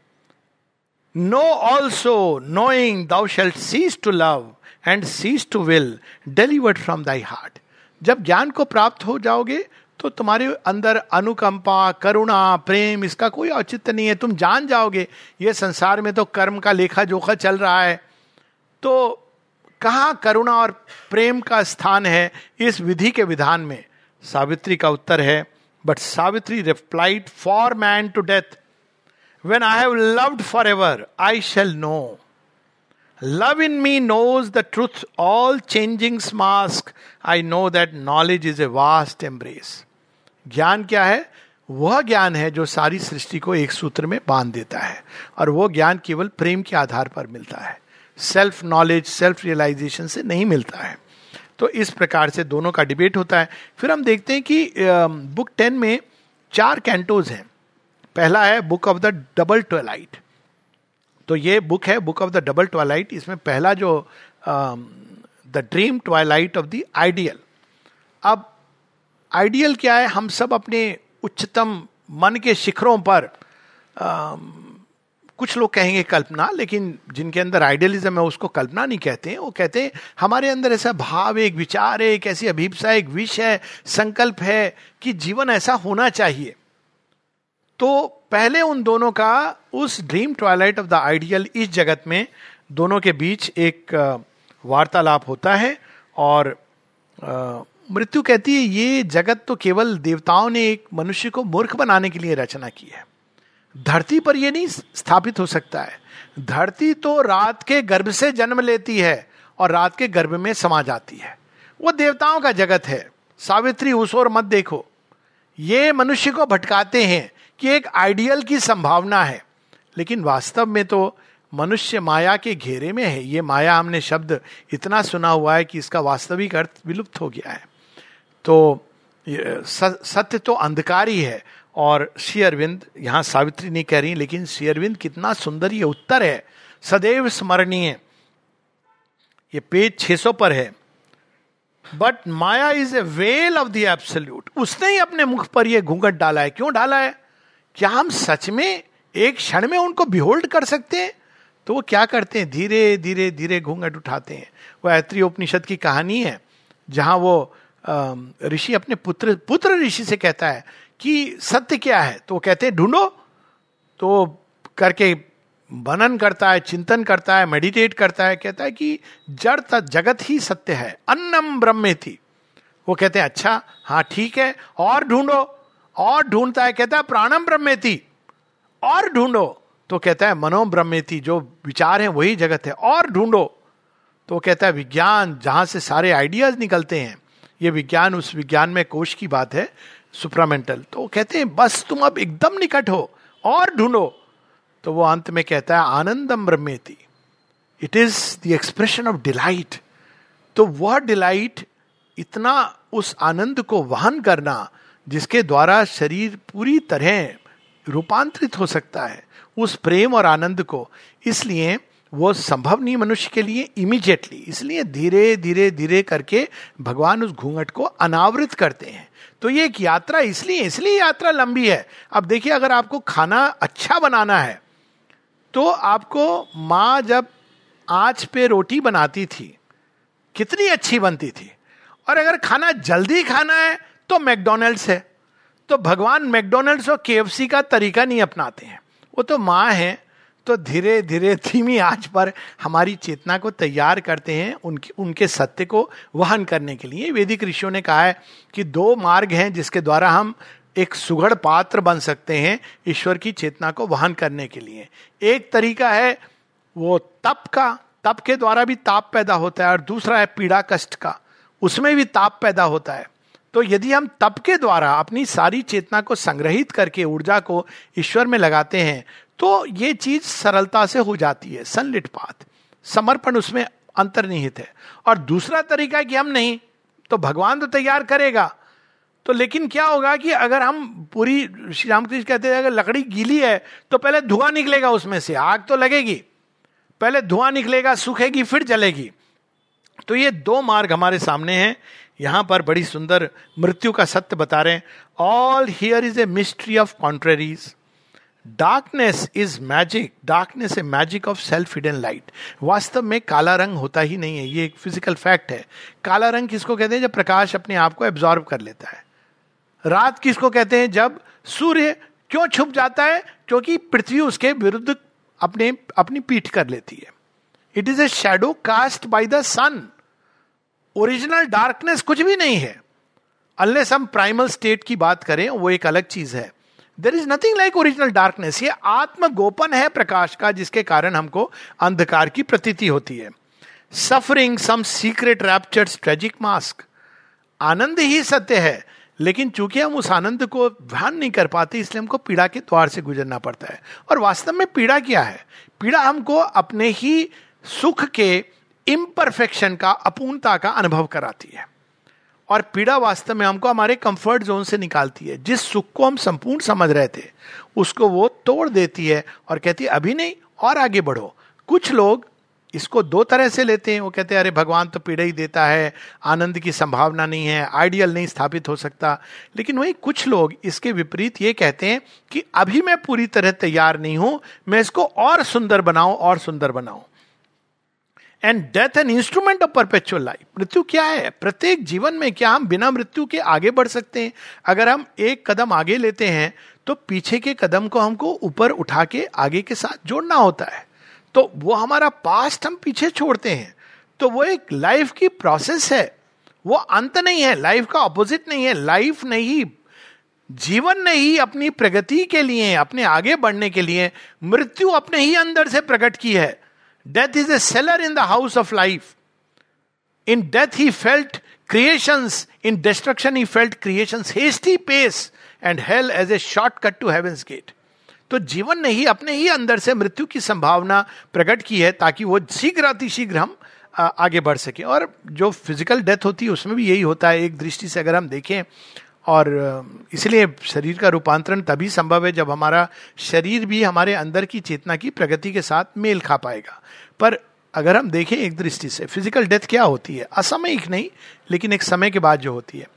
know also knowing thou shalt cease to love and cease to will delivered from thy heart जब ज्ञान को प्राप्त हो जाओगे तो तुम्हारे अंदर अनुकंपा, करुणा, प्रेम, इसका कोई औचित्य नहीं है। तुम जान जाओगे, ये संसार में तो कर्म का लेखा जोखा चल रहा है। तो कहा करुणा और प्रेम का स्थान है इस विधि के विधान में? सावित्री का उत्तर है but Savitri replied for man to death when I have loved for ever I shall know love in me knows the truth all changing mask I know that knowledge is a vast embrace ज्ञान क्या है? वह ज्ञान है जो सारी सृष्टि को एक सूत्र में बाँध देता है, और वो ज्ञान केवल प्रेम के आधार पर मिलता है। सेल्फ नॉलेज सेल्फ रियलाइजेशन से नहीं मिलता है। तो इस प्रकार से दोनों का डिबेट होता है। फिर हम देखते हैं कि बुक टेन में चार कैंटोज हैं। पहला है book of the double twilight तो ये बुक है book of the double twilight इसमें पहला जो the dream twilight of the ideal अब आइडियल क्या है? हम सब अपने उच्चतम मन के शिखरों पर कुछ लोग कहेंगे कल्पना, लेकिन जिनके अंदर आइडियलिज्म है, उसको कल्पना नहीं कहते हैं। वो कहते हैं, हमारे अंदर ऐसा भाव एक विचार है, एक ऐसी अभिप्सा एक विष है, संकल्प है कि जीवन ऐसा होना चाहिए। तो पहले उन दोनों का, उस dream twilight of the ideal इस जगत में, दोनों के बीच एक वार्तालाप होता है और मृत्यु कहती है, ये जगत तो केवल देवताओं ने, एक मनुष्य को मूर्ख बनाने के लिए रचना की है। धरती पर यह नहीं स्थापित हो सकता है। धरती तो रात के गर्भ से जन्म लेती है और रात के गर्भ में समा जाती है। वो देवताओं का जगत है। सावित्री, उस और मत देखो। ये मनुष्य को भटकाते हैं कि एक आइडियल की संभावना है। लेकिन वास्तव में तो मनुष्य माया के घेरे में है। ये माया, हमने शब्द इतना सुना हुआ है कि इसका वास्तविक अर्थ विलुप्त हो गया है। तो सत्य तो अंधकार ही है। और श्री अरविंद यहाँ सावित्री नहीं कह रही लेकिन श्री अरविंद कितना सुंदर ये उत्तर है। सदैव स्मरणीय। ये पेज 600 पर है। But Maya is a veil of the absolute उसने ही अपने मुख पर यह घूंघट डाला है। क्यों डाला है? क्या हम सच में एक क्षण में उनको बिहोल्ड कर सकते हैं? तो वो क्या करते हैं? धीरे धीरे धीरे घूंघट उठाते हैं। वो ऐत्री उपनिषद की कहानी है, जहाँ वो ऋषि अपने पुत्र पुत्र ऋषि से कहता है कि सत्य क्या है? तो कहते हैं, ढूंढो। तो करके बनन करता है, चिंतन करता है मेडिटेट करता है, कहता है कि जड़ जगत ही सत्य है। अन्नम ब्रह्मे थी वो कहते हैं अच्छा हाँ ठीक है, और ढूंढो। और ढूंढता है, कहता है, प्राणम ब्रह्म थी और ढूंढो। तो कहता है, मनो ब्रह्मेति, जो विचार है, वही जगत है। और ढूंढो। तो कहता है, विज्ञान, जहाँ से सारे आइडियाज़ निकलते हैं, ये विज्ञान, उस विज्ञान में कोश की बात है सुप्रामेंटल तो वो कहते हैं, बस तुम अब एकदम निकट हो और ढूंढो। तो वो अंत में कहता है, आनंदम ब्रह्मेति it is the expression of delight तो वह डिलाइट इतना उस आनंद को वहन करना जिसके द्वारा शरीर पूरी तरह रूपांतरित हो सकता है, उस प्रेम और आनंद को। इसलिए वो संभव नहीं मनुष्य के लिए इमीजिएटली इसलिए धीरे धीरे धीरे करके भगवान उस घूंघट को अनावृत करते हैं। तो ये एक यात्रा इसलिए इसलिए यात्रा लंबी है। अब देखिए, अगर आपको खाना अच्छा बनाना है तो आपको माँ जब आँच पे रोटी बनाती थी, कितनी अच्छी बनती थी। और अगर खाना जल्दी खाना है तो मैकडोनल्ड्स है। तो भगवान मैकडोनल्ड्स और के का तरीका नहीं अपनाते हैं। वो तो माँ है तो धीरे धीरे, धीमी आँच पर हमारी चेतना को तैयार करते हैं, उनके उनके सत्य को वहन करने के लिए। वैदिक ऋषियों ने कहा है कि दो मार्ग हैं जिसके द्वारा हम एक सुगढ़ पात्र बन सकते हैं ईश्वर की चेतना को वहन करने के लिए। एक तरीका है वो तप का। तप के द्वारा भी ताप पैदा होता है और दूसरा है पीड़ा कष्ट का। उसमें भी ताप पैदा होता है। तो यदि हम तप के द्वारा अपनी सारी चेतना को संग्रहित करके ऊर्जा को ईश्वर में लगाते हैं तो ये चीज़ सरलता से हो जाती है सनलिट पाथ समर्पण उसमें अंतर्निहित है। और दूसरा तरीका कि हम नहीं तो भगवान तो तैयार करेगा। तो लेकिन क्या होगा कि अगर हम पूरी श्री रामकृष्ण कहते हैं, अगर लकड़ी गीली है तो पहले धुआँ निकलेगा उसमें से, आग तो लगेगी। पहले धुआँ निकलेगा, सूखेगी, फिर जलेगी। तो ये दो मार्ग हमारे सामने हैं। यहाँ पर बड़ी सुंदर मृत्यु का सत्य बता रहे हैं। All here is a mystery of contraries darkness is magic darkness a magic of self hidden light वास्तव में काला रंग होता ही नहीं है। ये एक फ़िज़िकल फैक्ट है। काला रंग किसको कहते हैं? जब प्रकाश अपने आप को एब्जॉर्व कर लेता है। रात किसको कहते हैं? जब सूर्य क्यों छुप जाता है? क्योंकि पृथ्वी उसके विरुद्ध अपने, अपनी पीठ कर लेती है। It is a shadow cast by the sun original darkness कुछ भी नहीं है। अनलेस हम प्राइमल स्टेट की बात करें, वो एक अलग चीज़ है। There is nothing like original darkness ये आत्म गोपन है प्रकाश का, जिसके कारण हमको अंधकार की प्रतीति होती है। Suffering some secret raptures tragic mask आनंद ही सत्य है, लेकिन चूँकि हम उस आनंद को ध्यान नहीं कर पाते, इसलिए हमको पीड़ा के द्वार से गुजरना पड़ता है। और वास्तव में पीड़ा क्या है? पीड़ा हमको अपने ही सुख के इम्परफेक्शन का, अपूर्णता का अनुभव कराती है। और पीड़ा वास्तव में हमको हमारे कंफर्ट जोन से निकालती है। जिस सुख को हम संपूर्ण समझ रहे थे, उसको वो तोड़ देती है और कहती है, अभी नहीं, और आगे बढ़ो। कुछ लोग इसको दो तरह से लेते हैं। वो कहते हैं, अरे, भगवान तो पीड़ा ही देता है, आनंद की संभावना नहीं है आइडियल नहीं स्थापित हो सकता। लेकिन वही कुछ लोग इसके विपरीत ये कहते हैं कि, अभी मैं पूरी तरह तैयार नहीं हूँ, मैं इसको और सुंदर बनाऊँ, और सुंदर बनाऊँ। And death an instrument of perpetual life मृत्यु क्या है? प्रत्येक जीवन में क्या हम बिना मृत्यु के आगे बढ़ सकते हैं? अगर हम एक कदम आगे लेते हैं तो पीछे के कदम को हमको ऊपर उठा के आगे के साथ जोड़ना होता है। तो वो हमारा पास्ट हम पीछे छोड़ते हैं। तो वो एक लाइफ की प्रोसेस है। वो अंत नहीं है। लाइफ का ऑपोजिट नहीं है। लाइफ नहीं, जीवन ने ही अपनी प्रगति के लिए, अपने आगे बढ़ने के लिए। मृत्यु अपने ही अंदर से प्रकट की है। Is a cellar in the house of life in death he felt creation in destruction he felt creation hasty pace and hell as a short cut to heaven's gate तो जीवन ने ही अपने ही अंदर से मृत्यु की संभावना प्रकट की है ताकि वो शीघ्र अतिशीघ्र हम आगे बढ़ सके। और जो फ़िज़िकल डेथ होती है, उसमें भी यही होता है। एक दृष्टि से अगर हम देखें और इसलिए शरीर का रूपांतरण तभी संभव है जब हमारा शरीर भी हमारे अंदर की चेतना की प्रगति के साथ मेल खा पाएगा। पर अगर हम देखें एक दृष्टि से फ़िज़िकल डेथ क्या होती है? असामयिक नहीं, लेकिन एक समय के बाद जो होती है।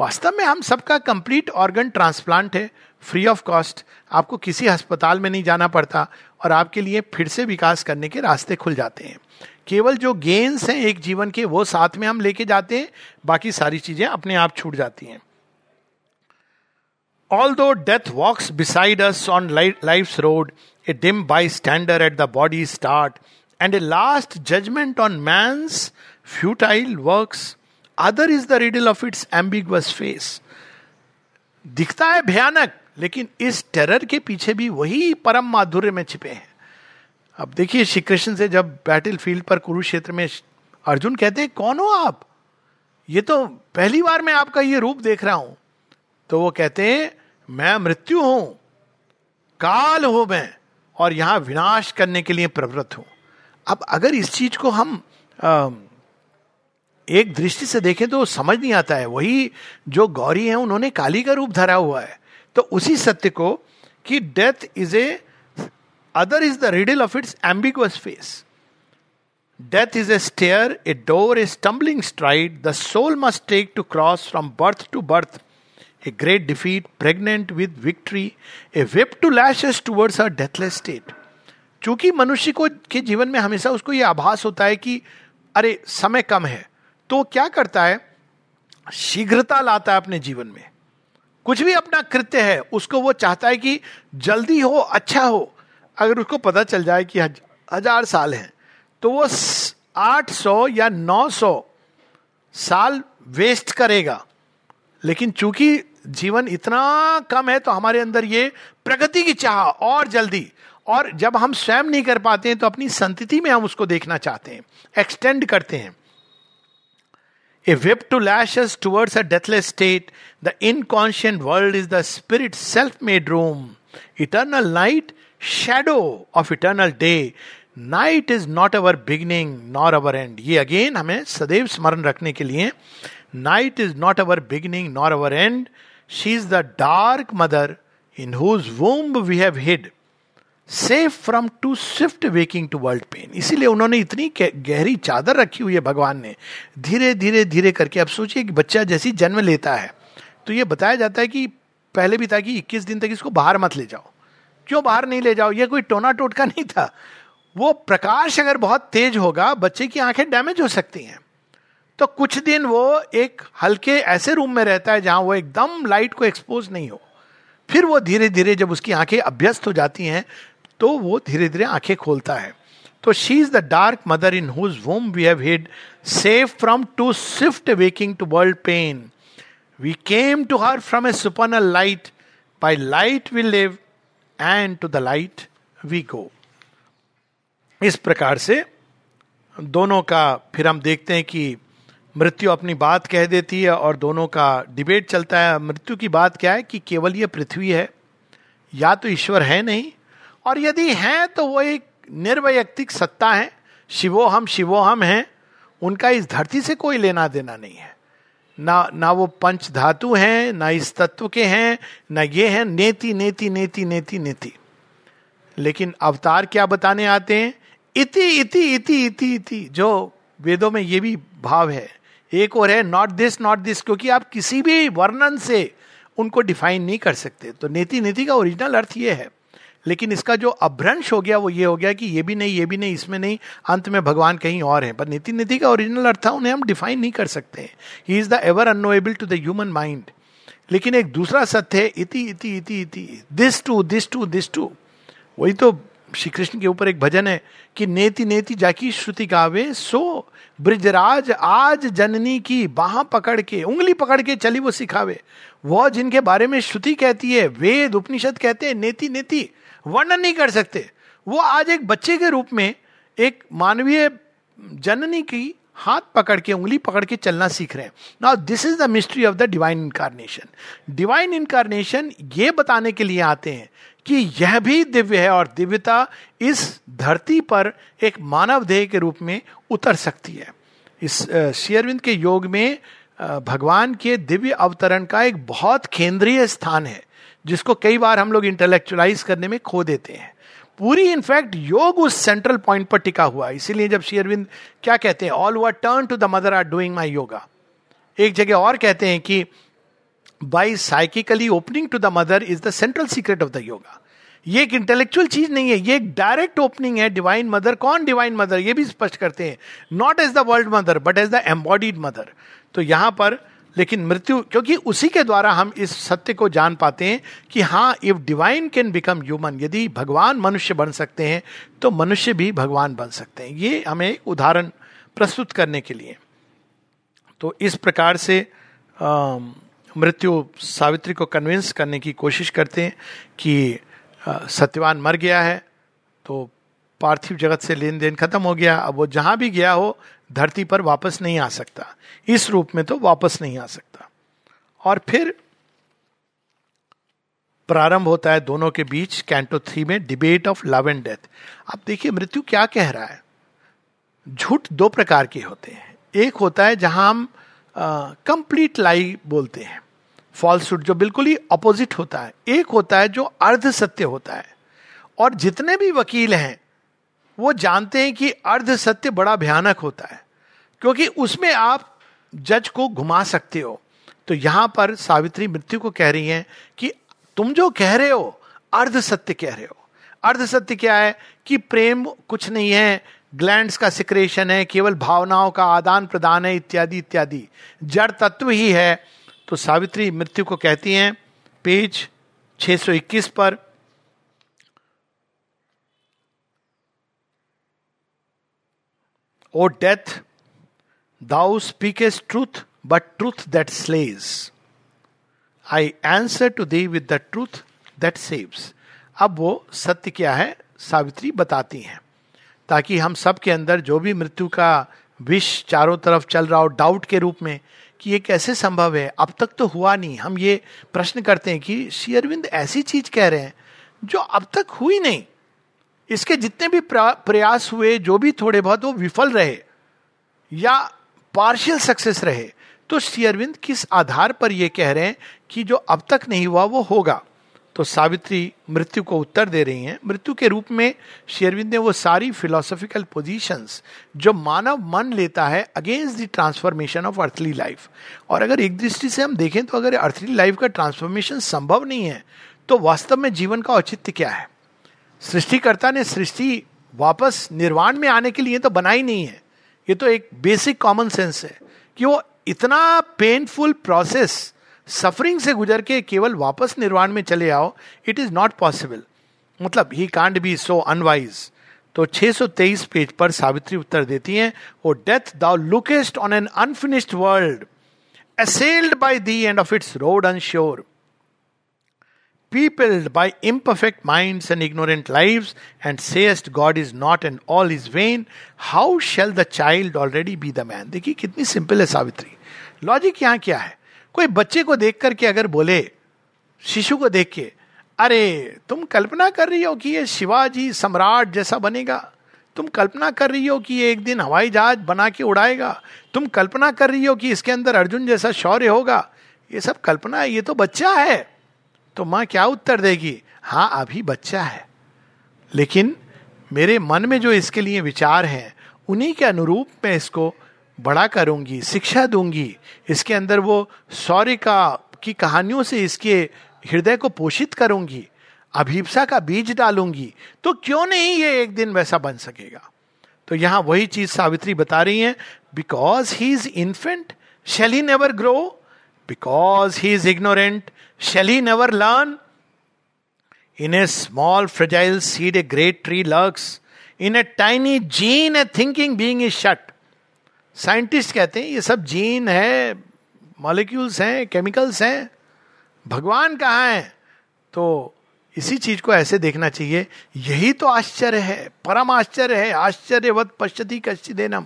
वास्तव में हम सबका कंप्लीट ऑर्गन ट्रांसप्लांट है फ्री ऑफ़ कॉस्ट आपको किसी अस्पताल में नहीं जाना पड़ता और आपके लिए फिर से विकास करने के रास्ते खुल जाते हैं। केवल जो गेंस हैं एक जीवन के, वो साथ में हम लेके जाते हैं, बाकी सारी चीज़ें अपने आप छूट जाती हैं। Although death walks beside us on life road a dim bystander at the body start and a last judgment on man futile work other is the riddle of its दिखता है भयानक, लेकिन इस टेरर के पीछे भी वही परम माधुर्य में छिपे हैं। अब देखिए, श्री कृष्ण से जब बैटल फ़ील्ड पर कुरुक्षेत्र में अर्जुन कहते हैं, कौन हो आप? ये तो पहली बार मैं आपका ये रूप देख रहा हूँ। तो वो कहते हैं मैं मृत्यु हूँ काल हूँ मैं और यहाँ विनाश करने के लिए प्रवृत्त हूँ। अब अगर इस चीज़ को हम आ, एक दृष्टि से देखें तो समझ नहीं आता है। वही जो गौरी है उन्होंने काली का रूप धरा हुआ है। तो उसी सत्य को कि death is a other is the riddle of its ambiguous face death is a stair a door a stumbling stride the soul must take to cross from birth to birth a great defeat pregnant with victory a whip to lashes towards a deathless state चूँकि मनुष्य को, के जीवन में हमेशा उसको यह आभास होता है कि, अरे, समय कम है तो क्या करता है? शीघ्रता लाता है अपने जीवन में। कुछ भी अपना कृत्य है, उसको वो चाहता है कि जल्दी हो अच्छा हो। अगर उसको पता चल जाए कि हज़ार साल हैं तो वो आठ सौ या नौ सौ साल वेस्ट करेगा। लेकिन चूँकि जीवन इतना कम है तो हमारे अंदर ये प्रगति की चाह और जल्दी और जब हम स्वयं नहीं कर पाते हैं तो अपनी संतति में हम उसको देखना चाहते हैं एक्सटेंड करते हैं whip to lash us towards a deathless state, the inconscient world is the spirit's self made room. Eternal night, shadow of eternal day. Night is not our beginning nor our end ये again हमें सदैव स्मरण रखने के लिए night is not our beginning nor our end she is the dark mother in whose womb we have hid safe from too swift waking to world pain इसीलिए उन्होंने इतनी गहरी चादर रखी हुई है भगवान ने। धीरे धीरे धीरे करके अब सोचिए कि बच्चा जैसी जन्म लेता है तो ये बताया जाता है कि पहले भी था कि 21 दिन तक इसको बाहर मत ले जाओ। क्यों बाहर नहीं ले जाओ? ये कोई टोना टोटका नहीं था। वो प्रकाश अगर बहुत तेज होगा, बच्चे की आँखें डैमेज हो सकती हैं। तो कुछ दिन वो एक हल्के ऐसे रूम में रहता है जहाँ वो एकदम लाइट को एक्सपोज नहीं हो। फिर वो धीरे धीरे जब उसकी आँखें अभ्यस्त हो जाती हैं तो वो धीरे धीरे आँखें खोलता है। तो she is the dark mother in whose womb we have hid safe from too swift waking to world pain we came to her from a super light by light we live and to the light we go इस प्रकार से दोनों का फिर हम देखते हैं कि मृत्यु अपनी बात कह देती है और दोनों का डिबेट चलता है। मृत्यु की बात क्या है कि केवल ये पृथ्वी है। या तो ईश्वर है नहीं और यदि हैं तो वो एक निर्वैयक्तिक सत्ता है। शिवो हम शिवो हम हैं। उनका इस धरती से कोई लेना देना नहीं है। ना ना वो पंच धातु हैं, ना इस तत्व के हैं, ना ये हैं। नेति नेति नेति नेति नेति। लेकिन अवतार क्या बताने आते हैं? इति इति इति इति इति। जो वेदों में ये भी भाव है। एक और है नॉट दिस नॉट दिस क्योंकि आप किसी भी वर्णन से उनको डिफाइन नहीं कर सकते। तो नेति नेति का ओरिजिनल अर्थ ये है। लेकिन इसका जो अभ्रंश हो गया, वो ये हो गया कि ये भी नहीं, ये भी नहीं, इसमें नहीं, अंत में भगवान कहीं और है। पर नीति नीति का ओरिजिनल अर्थ था, उन्हें हम डिफाइन नहीं कर सकते ही। Is the ever unknowable to the human mind लेकिन एक दूसरा सत्य है, इति इति इति इति this too this too this too वही तो श्री कृष्ण के ऊपर एक भजन है कि नेति नेति जाकी श्रुति गावे, सो ब्रिजराज आज जननी की बाह पकड़ के, उंगली पकड़ के चली वो सिखावे। वह जिनके बारे में श्रुति कहती है, वेद उपनिषद कहते हैं, नेति नेति वर्णन नहीं कर सकते। वो आज एक बच्चे के रूप में एक मानवीय जननी की हाथ पकड़ के, उंगली पकड़ के चलना सीख रहे हैं। Now this is the mystery of the divine incarnation divine incarnation ये बताने के लिए आते हैं कि यह भी दिव्य है और दिव्यता इस धरती पर एक मानव देह के रूप में उतर सकती है। इस शेयरविंद के योग में भगवान के दिव्य अवतरण का एक बहुत केंद्रीय स्थान है, जिसको कई बार हम लोग इंटेलेक्चुअलाइज करने में खो देते हैं। पूरी इनफैक्ट योग उस सेंट्रल पॉइंट पर टिका हुआ। है इसीलिए जब शेयरविंद क्या कहते हैं all who turn to the mother are doing my yoga एक जगह और कहते हैं कि by psychically opening to the mother is the central secret of the yoga ये एक इंटेलेक्चुअल चीज़ नहीं है ये एक डायरेक्ट ओपनिंग है डिवाइन मदर कौन डिवाइन मदर ये भी स्पष्ट करते हैं। Not as the world mother but as the embodied mother तो यहाँ पर लेकिन मृत्यु क्योंकि उसी के द्वारा हम इस सत्य को जान पाते हैं कि हाँ if divine can become human यदि भगवान मनुष्य बन सकते हैं तो मनुष्य भी भगवान बन सकते हैं। ये हमें उदाहरण प्रस्तुत करने के लिए। तो इस प्रकार से आ, मृत्यु सावित्री को कन्विंस करने की कोशिश करते हैं कि सत्यवान मर गया है तो पार्थिव जगत से लेन देन खत्म हो गया। अब वो जहाँ भी गया हो, धरती पर वापस नहीं आ सकता। इस रूप में तो वापस नहीं आ सकता। और फिर प्रारंभ होता है दोनों के बीच कैंटो थ्री में debate of love and death अब देखिए, मृत्यु क्या कह रहा है? झूठ दो प्रकार के होते हैं। एक होता है जहाँ हम कंप्लीट लाई बोलते हैं। फॉल्सूट जो बिल्कुल ही अपोजिट होता है। एक होता है जो अर्ध सत्य होता है। और जितने भी वकील हैं, वो जानते हैं कि अर्ध सत्य बड़ा भयानक होता है। क्योंकि उसमें आप जज को घुमा सकते हो। तो यहाँ पर सावित्री मृत्यु को कह रही हैं कि तुम जो कह रहे हो, अर्ध सत्य कह रहे हो। अर्ध सत्य क्या है कि प्रेम कुछ नहीं है ग्लैंड्स का सिक्रेशन है, केवल भावनाओं का आदान प्रदान है, इत्यादि इत्यादि। जड़ तत्व ही है तो सावित्री मृत्यु को कहती हैं। पेज 621 पर O death thou speakest truth but truth that slays I answer to thee with the truth that saves अब वो सत्य क्या है? सावित्री बताती हैं। ताकि हम सब के अंदर जो भी मृत्यु का विष चारों तरफ़ चल रहा हो डाउट के रूप में, कि ये कैसे संभव है? अब तक तो हुआ नहीं। हम ये प्रश्न करते हैं कि श्री अरविंद ऐसी चीज़ कह रहे हैं जो अब तक हुई नहीं। इसके जितने भी प्रयास हुए, जो भी थोड़े बहुत, वो विफल रहे या पार्शियल सक्सेस रहे। तो श्री अरविंद किस आधार पर यह कह रहे हैं कि जो अब तक नहीं हुआ, वो होगा? तो सावित्री मृत्यु को उत्तर दे रही हैं। मृत्यु के रूप में शेरविंद ने वो सारी फिलोसॉफिकल पोजीशंस जो मानव मन लेता है against the transformation of earthly life और अगर एक दृष्टि से हम देखें तो अगर अर्थली लाइफ का ट्रांसफॉर्मेशन संभव नहीं है तो वास्तव में जीवन का औचित्य क्या है? सृष्टिकर्ता ने सृष्टि वापस निर्वाण में आने के लिए तो बनाई नहीं है। ये तो एक बेसिक कॉमन सेंस है कि वो इतना पेनफुल प्रोसेस सफरिंग से गुजर के केवल वापस निर्वाण में चले आओ इट इज़ नॉट पॉसिबल मतलब ही कांड बी सो अनवाइज तो 623 पेज पर सावित्री उत्तर देती हैं O death thou lookest on an unfinished world assailed by thee and of its road unsure peopled by imperfect minds and ignorant lives, and sayest God is not and all is vain, how shall the child already be the man? देखिए कितनी simple है Savitri. Logic यहाँ क्या है? कोई बच्चे को देख करके अगर बोले, शिशु को देख के, अरे, तुम कल्पना कर रही हो कि ये शिवाजी सम्राट जैसा बनेगा? तुम कल्पना कर रही हो कि ये एक दिन हवाई जहाज़ बना के उड़ाएगा? तुम कल्पना कर रही हो कि इसके अंदर अर्जुन जैसा शौर्य होगा? ये सब कल्पना है, ये तो बच्चा है। तो माँ क्या उत्तर देगी? हाँ अभी बच्चा है। लेकिन मेरे मन में जो इसके लिए विचार हैं, उन्हीं के अनुरूप मैं इसको बड़ा करूँगी शिक्षा दूँगी इसके अंदर वो सौर्य का की कहानियों से इसके हृदय को पोषित करूँगी अभिप्सा का बीज डालूँगी तो क्यों नहीं ये एक दिन वैसा बन सकेगा तो यहाँ वही चीज़ सावित्री बता रही है because he is infant shall he never grow because he is ignorant Shall he never learn? In a small, fragile seed, a great tree lurks. In a tiny gene, a thinking being is shut. Scientist कहते हैं, ये सब gene है molecules हैं chemicals हैं, भगवान कहाँ है? तो इसी चीज़ को ऐसे देखना चाहिए, यही तो आश्चर्य है, परम आश्चर्य है, आश्चर्यवत पश्चति कश्चिदेनम।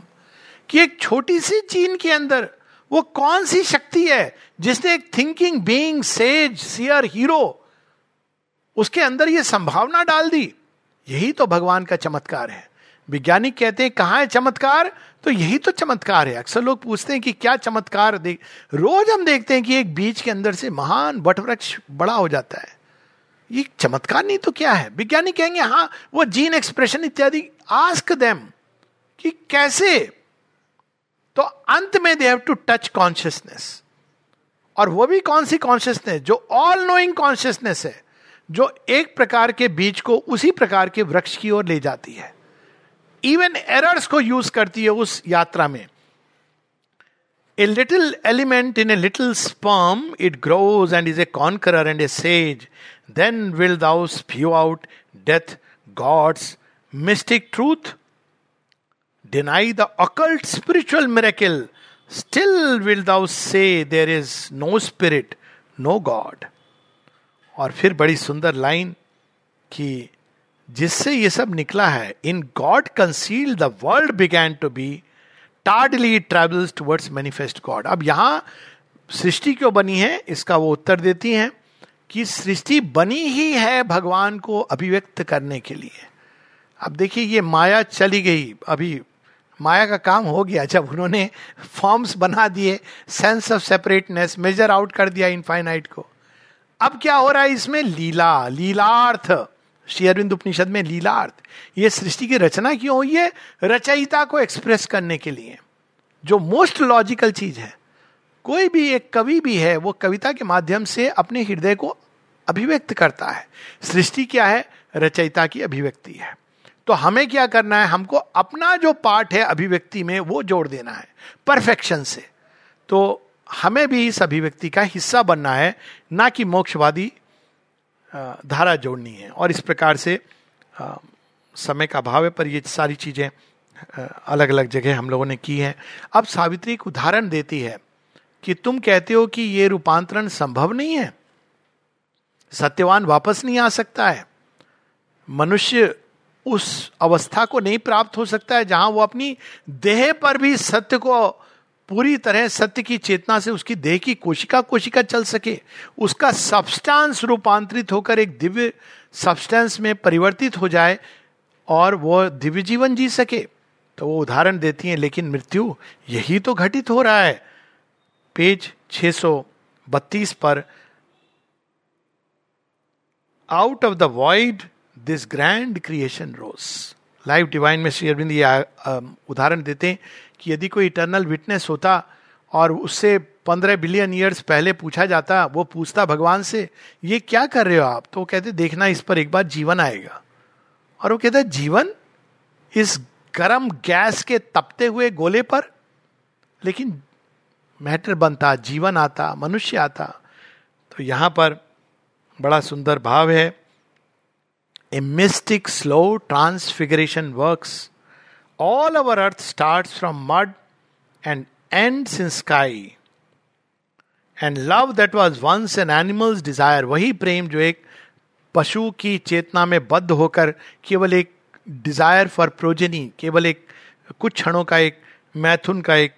कि एक छोटी सी चीन के अंदर वो कौन सी शक्ति है, जिसने एक thinking being sage seer hero उसके अंदर ये संभावना डाल दी? यही तो भगवान का चमत्कार है। वैज्ञानिक कहते हैं, कहा है चमत्कार? तो यही तो चमत्कार है। अक्सर लोग पूछते हैं कि क्या चमत्कार देख रोज हम देखते हैं कि एक बीज के अंदर से महान वटवृक्ष बड़ा हो जाता है। ये चमत्कार नहीं तो क्या है? वैज्ञानिक कहेंगे हाँ वो जीन एक्सप्रेशन इत्यादि, आस्क देम कि कैसे? तो अंत में they have to touch consciousness और वो भी कौन सी कॉन्शियसनेस जो ऑल नोइंग कॉन्शियसनेस है, जो एक प्रकार के बीज को उसी प्रकार के वृक्ष की ओर ले जाती है। इवन एरर्स को यूज़ करती है उस यात्रा में। A little element in a little sperm it grows and is a conqueror and a sage then will thou spew out death God's mystic truth deny the occult spiritual miracle, still will thou say there is no spirit, no God. और फिर बड़ी सुंदर line कि जिससे ये सब निकला है। In God conceal the world began to be tardily travels towards manifest God अब यहाँ सृष्टि क्यों बनी है? इसका वो उत्तर देती हैं कि सृष्टि बनी ही है भगवान को अभिव्यक्त करने के लिए। अब देखिए, ये माया चली गई। अभी माया का काम हो गया। जब उन्होंने फॉर्म्स बना दिए sense of separateness measure out कर दिया इनफाइनाइट को। अब क्या हो रहा है इसमें? लीला। लीलार्थ। श्री अरविंद उपनिषद में लीलार्थ, ये सृष्टि की रचना क्यों हुई है? रचयिता को एक्सप्रेस करने के लिए। जो मोस्ट लॉजिकल चीज़ है, कोई भी एक कवि भी है, वो कविता के माध्यम से अपने हृदय को अभिव्यक्त करता है। सृष्टि क्या है? रचयिता की अभिव्यक्ति है। तो हमें क्या करना है? हमको अपना जो पार्ट है अभिव्यक्ति में, वो जोड़ देना है परफेक्शन से। तो हमें भी इस अभिव्यक्ति का हिस्सा बनना है, ना कि मोक्षवादी धारा जोड़नी है। और इस प्रकार से समय का अभाव है, पर ये सारी चीज़ें अलग अलग जगह हम लोगों ने की है। अब सावित्री एक उदाहरण देती है कि तुम कहते हो कि ये रूपांतरण संभव नहीं है। सत्यवान वापस नहीं आ सकता है। मनुष्य उस अवस्था को नहीं प्राप्त हो सकता है जहाँ वो अपनी देह पर भी सत्य को पूरी तरह सत्य की चेतना से उसकी देह की कोशिका कोशिका चल सके। उसका सब्सटेंस रूपांतरित होकर एक दिव्य सब्सटेंस में परिवर्तित हो जाए और वो दिव्य जीवन जी सके। तो वो उदाहरण देती हैं, लेकिन मृत्यु यही तो घटित हो रहा है। पेज 632 पर out of the void this grand creation rose live divine में श्री अरविंद ये उदाहरण देते हैं। कि यदि कोई इटर्नल विटनेस होता और उससे पंद्रह बिलियन ईयर्स पहले पूछा जाता, वो पूछता भगवान से, ये क्या कर रहे हो आप? तो वो कहते, देखना, इस पर एक बार जीवन आएगा। और वो कहते, जीवन इस गर्म गैस के तपते हुए गोले पर? लेकिन मैटर बनता, जीवन आता, मनुष्य आता। तो यहाँ पर बड़ा सुंदर भाव है। A mystic slow transfiguration works all our earth start from mud and ends in sky and love that was once an animal's desire वही प्रेम जो एक पशु की चेतना में बद्ध होकर केवल एक डिज़ायर फॉर प्रोजेनी केवल एक कुछ क्षणों का एक मैथुन का एक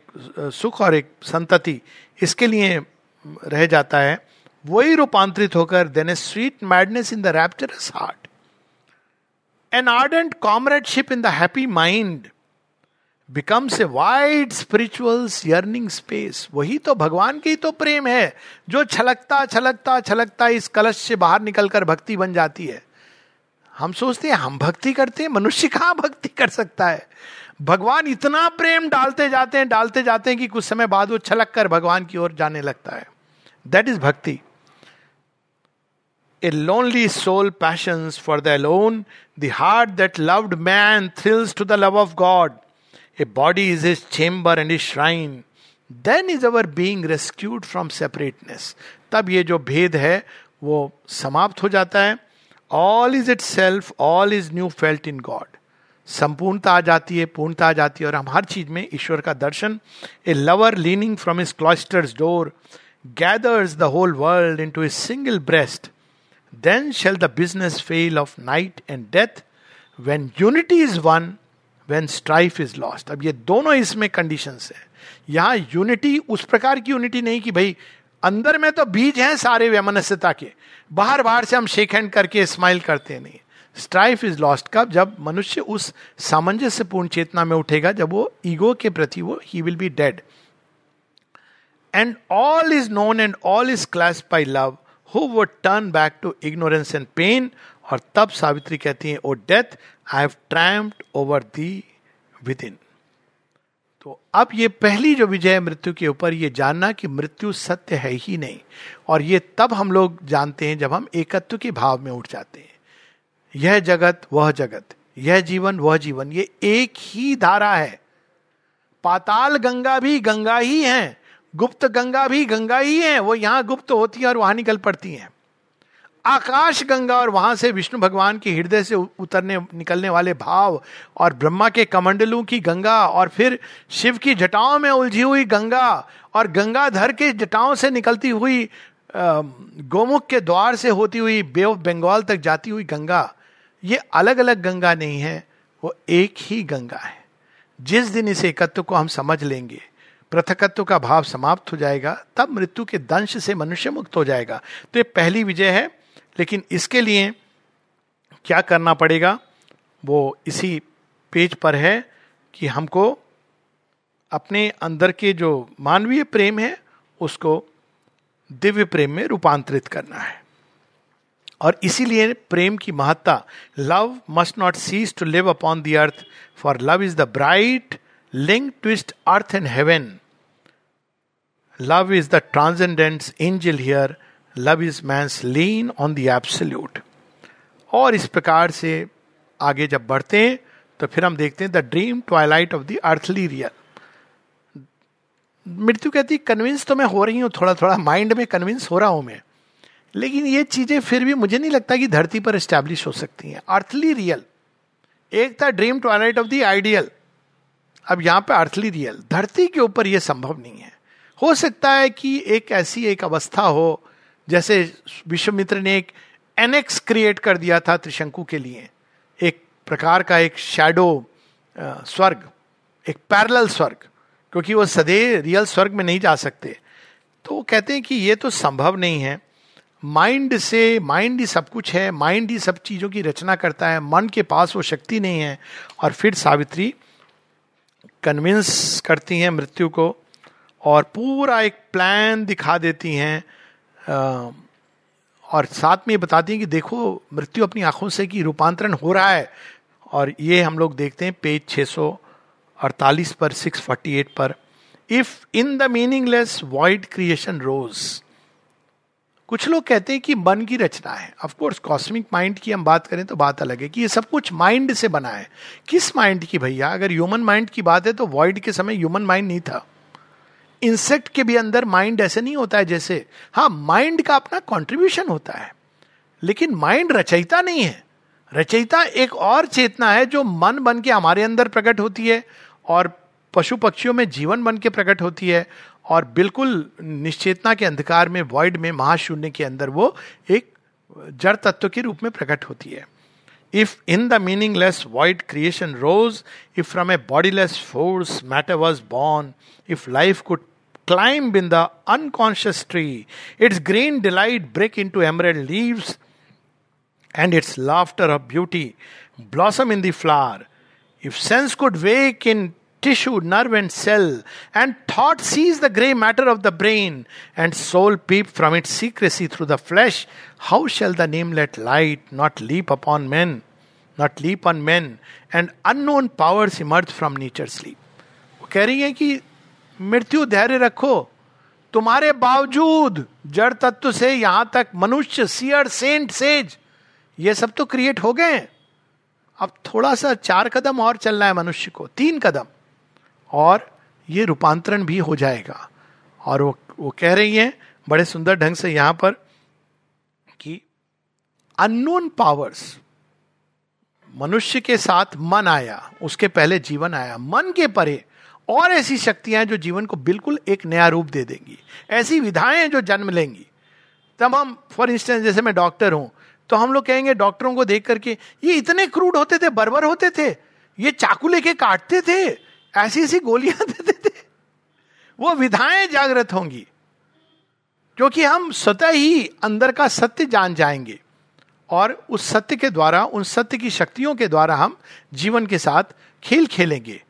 सुख और एक संतति इसके लिए रह जाता है। वही रूपांतरित होकर then a sweet madness in the rapturous heart an ardent comradeship in the happy mind becomes a wide spiritual yearning space वही तो भगवान की तो प्रेम है, जो छलकता छलकता छलकता इस कलश से बाहर निकलकर भक्ति बन जाती है। हम सोचते हैं, हम भक्ति करते हैं, मनुष्य कहाँ भक्ति कर सकता है? भगवान इतना प्रेम डालते जाते हैं, डालते जाते हैं कि कुछ समय बाद वो छलक कर भगवान की ओर जाने लगता है। That is bhakti a lonely soul passion for the lone the heart that loved man thrills to the love of God a body is is chamber and is shrine then is our being rescued from separateness तब ये जो भेद है, वो समाप्त हो जाता है। All is itself all is new felt in God संपूर्णता आ जाती है, पूर्णता आ जाती है और हम हर चीज़ में ईश्वर का दर्शन। A lover leaning from is cloister's door gathers the whole world into a single breast then shall the business fail of night and death when unity is won when strife is lost अब ये दोनों इसमें condition है। यहाँ unity उस प्रकार की unity नहीं कि भाई, अंदर में तो बीज हैं सारे वैमनस्यता के। बाहर बाहर से हम शेक हैंड करके स्माइल करते नहीं। स्ट्राइफ इज़ लॉस्ट कब? जब मनुष्य उस सामंजस्य पूर्ण चेतना में उठेगा, जब वो ईगो के प्रति वो he will be dead and all is known and all is clasped by love who would turn back to ignorance and pain और तब सावित्री कहती है, O death I have triumphed over thee within तो अब ये पहली जो विजय है मृत्यु के ऊपर, ये जानना कि मृत्यु सत्य है ही नहीं। और ये तब हम लोग जानते हैं जब हम एकत्व के भाव में उठ जाते हैं। यह जगत, वह जगत, यह जीवन, वह जीवन, ये एक ही धारा है। पाताल गंगा भी गंगा ही है। गुप्त गंगा भी गंगा ही है, वो यहाँ गुप्त होती है और वहाँ निकल पड़ती हैं। आकाश गंगा और वहाँ से विष्णु भगवान के हृदय से उतरने, निकलने वाले भाव और ब्रह्मा के कमंडलों की गंगा और फिर शिव की जटाओं में उलझी हुई गंगा और गंगाधर के जटाओं से निकलती हुई गोमुख के द्वार से होती हुई बे ऑफ़ बंगाल तक जाती हुई गंगा, ये अलग अलग गंगा नहीं है, वो एक ही गंगा है। जिस दिन इस एकत्व को हम समझ लेंगे पृथकत्व का भाव समाप्त हो जाएगा, तब मृत्यु के दंश से मनुष्य मुक्त हो जाएगा। तो ये पहली विजय है, लेकिन इसके लिए क्या करना पड़ेगा? वो इसी पेज पर है कि हमको अपने अंदर के जो मानवीय प्रेम है, उसको दिव्य प्रेम में रूपांतरित करना है। और इसीलिए प्रेम की महत्ता, love must not cease to live upon the earth, for love is the bright link twixt earth and heaven love is the transcendence angel here love is man lien on the absolute और इस प्रकार से आगे जब बढ़ते हैं तो फिर हम देखते हैं the dream twilight of the earthly real मृत्यु कहती कन्विंस तो मैं हो रही हूँ थोड़ा थोड़ा माइंड में कन्विंस हो रहा हूँ मैं. लेकिन ये चीज़ें फिर भी मुझे नहीं लगता कि धरती पर स्टैब्लिश हो सकती हैं। अर्थली रियल एक था dream twilight of the ideal अब यहाँ पे अर्थली रियल, धरती के ऊपर यह संभव नहीं है। हो सकता है कि एक ऐसी एक अवस्था हो, जैसे विश्वमित्र ने एक एनेक्स क्रिएट कर दिया था त्रिशंकु के लिए। एक प्रकार का एक शैडो स्वर्ग, एक पैरल स्वर्ग, क्योंकि वो सदे रियल स्वर्ग में नहीं जा सकते। तो वो कहते हैं कि ये तो संभव नहीं है। माइंड से माइंड ही सब कुछ है माइंड ही सब चीज़ों की रचना करता है, मन के पास वो शक्ति नहीं है। और फिर सावित्री कन्विंस करती हैं मृत्यु को और पूरा एक प्लान दिखा देती हैं और साथ में बताती हैं कि देखो, मृत्यु अपनी आँखों से कि रूपांतरण हो रहा है। और ये हम लोग देखते हैं पेज 648 पर 648 पर। If in the meaningless void creation rose कुछ लोग कहते हैं कि मन की रचना है। ऑफ़ कोर्स कॉस्मिक माइंड की हम बात करें तो बात अलग है कि ये सब कुछ माइंड से बना है। किस माइंड की भैया? अगर ह्यूमन माइंड की बात है तो वॉइड के समय ह्यूमन माइंड नहीं था। इंसेक्ट के भी अंदर माइंड ऐसे नहीं होता है जैसे। हाँ माइंड का अपना कॉन्ट्रीब्यूशन होता है। लेकिन माइंड रचयिता नहीं है। रचयिता एक और चेतना है जो मन बन के हमारे अंदर प्रकट होती है और पशु पक्षियों में जीवन बन के प्रकट होती है। और बिल्कुल निश्चेतना के अंधकार में वॉइड में, महाशून्य के अंदर वो एक जड़ तत्व के रूप में प्रकट होती है। If in the meaningless wide creation rose if from a bodiless force matter was born if life could climb in the unconscious tree its green delight break into emerald leaves and its laughter of beauty blossom in the flower if sense could wake in tissue, nerve, and cell, and thought seize the grey matter of the brain, and soul peep from its secrecy through the flesh, how shall the namelet light not leap upon men, not leap on men, and unknown powers emerge from nature's sleep? वो कह रही है कि मृत्यु धैर्य रखो तुम्हारे बावजूद जड़ तत्व से यहाँ तक मनुष्य सियर सेंट सेज ये सब तो क्रिएट हो गए अब थोड़ा सा चार कदम और चलना है मनुष्य को तीन कदम और ये रूपांतरण भी हो जाएगा। और वो वो कह रही है, बड़े सुंदर ढंग से यहाँ पर कि अननोन पावर्स मनुष्य के साथ मन आया, उसके पहले जीवन आया। मन के परे और ऐसी शक्तियाँ जो जीवन को बिल्कुल एक नया रूप दे देंगी। ऐसी विधाएँ जो जन्म लेंगी। तब हम फॉर इंस्टेंस जैसे मैं डॉक्टर हूँ तो हम लोग कहेंगे डॉक्टरों को देख करके, ये इतने क्रूड होते थे, बर्बर होते थे, ये चाकू लेके काटते थे ऐसी ऐसी गोलियाँ दे देते। थे वो विधाएँ जागृत होंगी, क्योंकि हम स्वतः ही अंदर का सत्य जान जाएँगे और उस सत्य के द्वारा, उन सत्य की शक्तियों के द्वारा हम जीवन के साथ खेल खेलेंगे।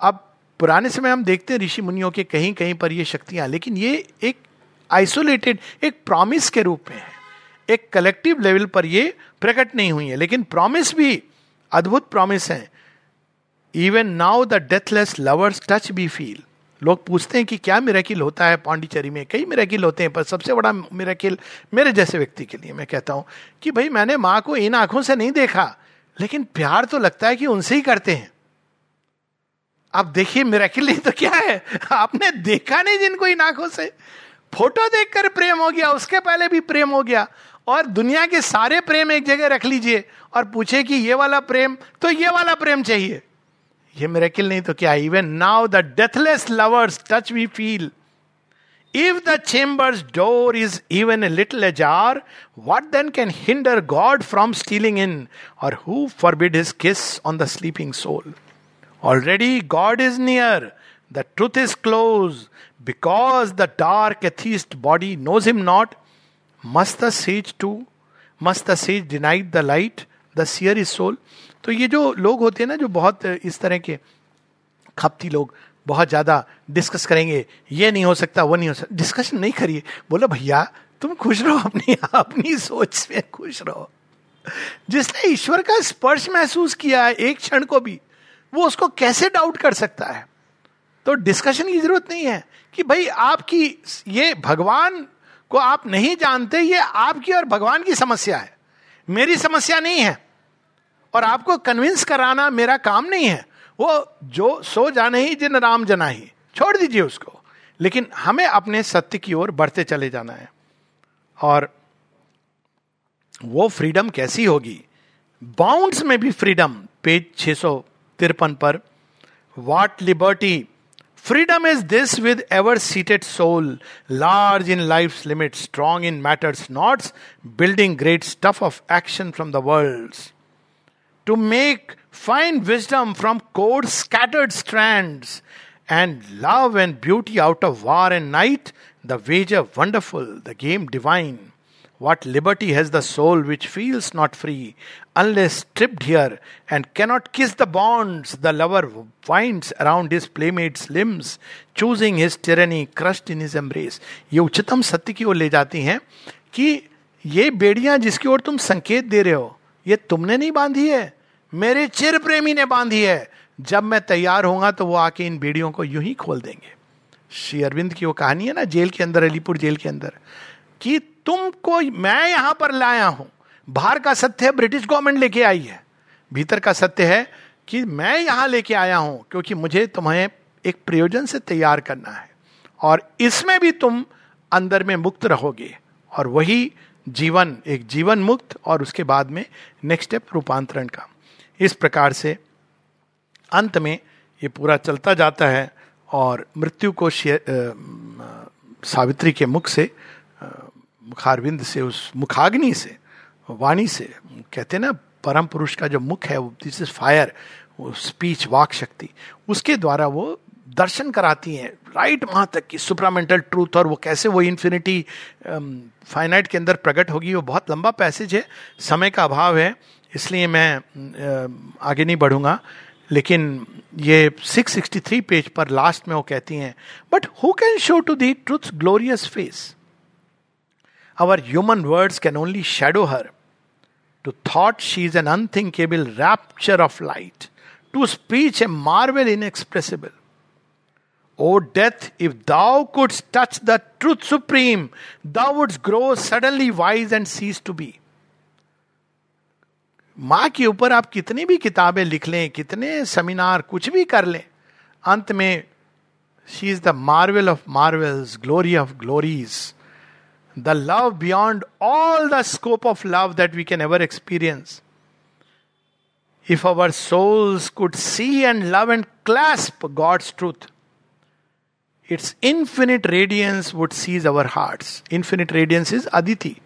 अब पुराने समय हम देखते हैं ऋषि मुनियों के कहीं कहीं पर ये शक्तियाँ, लेकिन ये एक आइसोलेटेड एक प्रॉमिस के रूप में है। एक कलेक्टिव लेवल पर ये प्रकट नहीं हुई है, लेकिन प्रॉमिस भी अद्भुत प्रॉमिस है। Even now the deathless lovers touch we feel लोग पूछते हैं कि क्या मेरेकिल होता है पांडिचेरी में? कई मेरेकिल होते हैं, पर सबसे बड़ा मेरेकिल मेरे जैसे व्यक्ति के लिए मैं कहता हूँ कि भाई मैंने माँ को इन आँखों से नहीं देखा, लेकिन प्यार तो लगता है कि उनसे ही करते हैं। आप देखिए मेरेकिल नहीं तो क्या है? आपने देखा नहीं जिनको इन आँखों से? फ़ोटो देखकर प्रेम हो गया, उसके पहले भी प्रेम हो गया। और दुनिया के सारे प्रेम एक जगह रख लीजिए और पूछे कि ये वाला प्रेम तो ये वाला प्रेम चाहिए। ये मेरेकिल नहीं तो क्या? Even now the deathless lovers touch we feel if the chamber's door is even a little ajar what then can hinder God from stealing in or who forbid his kiss on the sleeping soul already God is near the truth is close because the dark atheist body knows him not must the sage too must the sage denied the light the seer is soul तो ये जो लोग होते हैं ना, जो बहुत, इस तरह के खपती लोग, बहुत ज़्यादा डिस्कस करेंगे, ये नहीं हो सकता, वो नहीं हो सकता। डिस्कशन नहीं करिए। बोलो, भैया, तुम खुश रहो अपनी अपनी सोच में खुश रहो। जिसने ईश्वर का स्पर्श महसूस किया है, एक क्षण को भी, वो उसको कैसे डाउट कर सकता है? तो डिस्कशन की ज़रूरत नहीं है कि भाई, आपकी ये भगवान को आप नहीं जानते, ये आपकी और भगवान की समस्या है। मेरी समस्या नहीं है। और आपको कन्विंस कराना मेरा काम नहीं है। वो जो सो जाने ही, जिन राम जना ही, छोड़ दीजिए उसको। लेकिन हमें अपने सत्य की ओर बढ़ते चले जाना है। और वो फ्रीडम कैसी होगी? बाउंड्स में भी फ्रीडम पेज छह सौ तिरपन पर। What liberty freedom is this with ever seated soul large in life limit strong in matters knots building great stuff of action from the world to make fine wisdom from code scattered strand and love and beauty out of war and night the wager wonderful the game divine What liberty has the soul which feels not free, unless stripped here, and cannot kiss the bonds the lover winds around his playmate's limbs, choosing his tyranny crushed in his embrace. ये उच्चतम सत्य की ओर ले जाती हैं कि ये बेड़ियाँ जिसकी ओर तुम संकेत दे रहे हो ये तुमने नहीं बांधी है मेरे चिर प्रेमी ने बांधी है। जब मैं तैयार होऊँगा तो वो आके इन बेड़ियों को यूँ ही खोल देंगे। श्री अरविंद की वो कहानी है ना, जेल के अंदर, अलीपुर जेल के अंदर, कि तुमको मैं यहाँ पर लाया हूँ। बाहर का सत्य ब्रिटिश गवर्नमेंट लेके आई है। भीतर का सत्य है कि मैं यहाँ लेके आया हूँ, क्योंकि मुझे तुम्हें एक प्रयोजन से तैयार करना है। और इसमें भी तुम अंदर में मुक्त रहोगे। और वही जीवन, एक जीवन मुक्त, और उसके बाद में नेक्स्ट स्टेप रूपांतरण का। इस प्रकार से अंत में ये पूरा चलता जाता है और मृत्यु को सावित्री के मुख से मुखारविंद से, उस मुखाग्नि से, वाणी से, कहते हैं ना, परम पुरुष का जो मुख है दिस इज़ फायर वो स्पीच वाक शक्ति, उसके द्वारा वो दर्शन कराती हैं राइट वहाँ तक की सुपरामेंटल ट्रूथ और वो कैसे वो इन्फिनिटी फाइनाइट के अंदर प्रकट होगी, वो बहुत लंबा पैसेज है, समय का अभाव है इसलिए मैं आगे नहीं बढ़ूँगा, लेकिन ये 663 पेज पर लास्ट में वो कहती हैं but who can show to thee truth's glorious face our human words can only shadow her to thought she is an unthinkable rapture of light to speech a marvel inexpressible O death if thou couldst touch the truth supreme thou wouldst grow suddenly wise and cease to be माँ के ऊपर आप कितनी भी किताबें लिख लें, कितने सेमिनार कुछ भी कर लें, अंत में she is the marvel of marvels glory of glories the love beyond all the scope of love that we can ever experience if our souls could see and love and clasp God's truth its infinite radiance would cease our heart infinite radiance is Aditi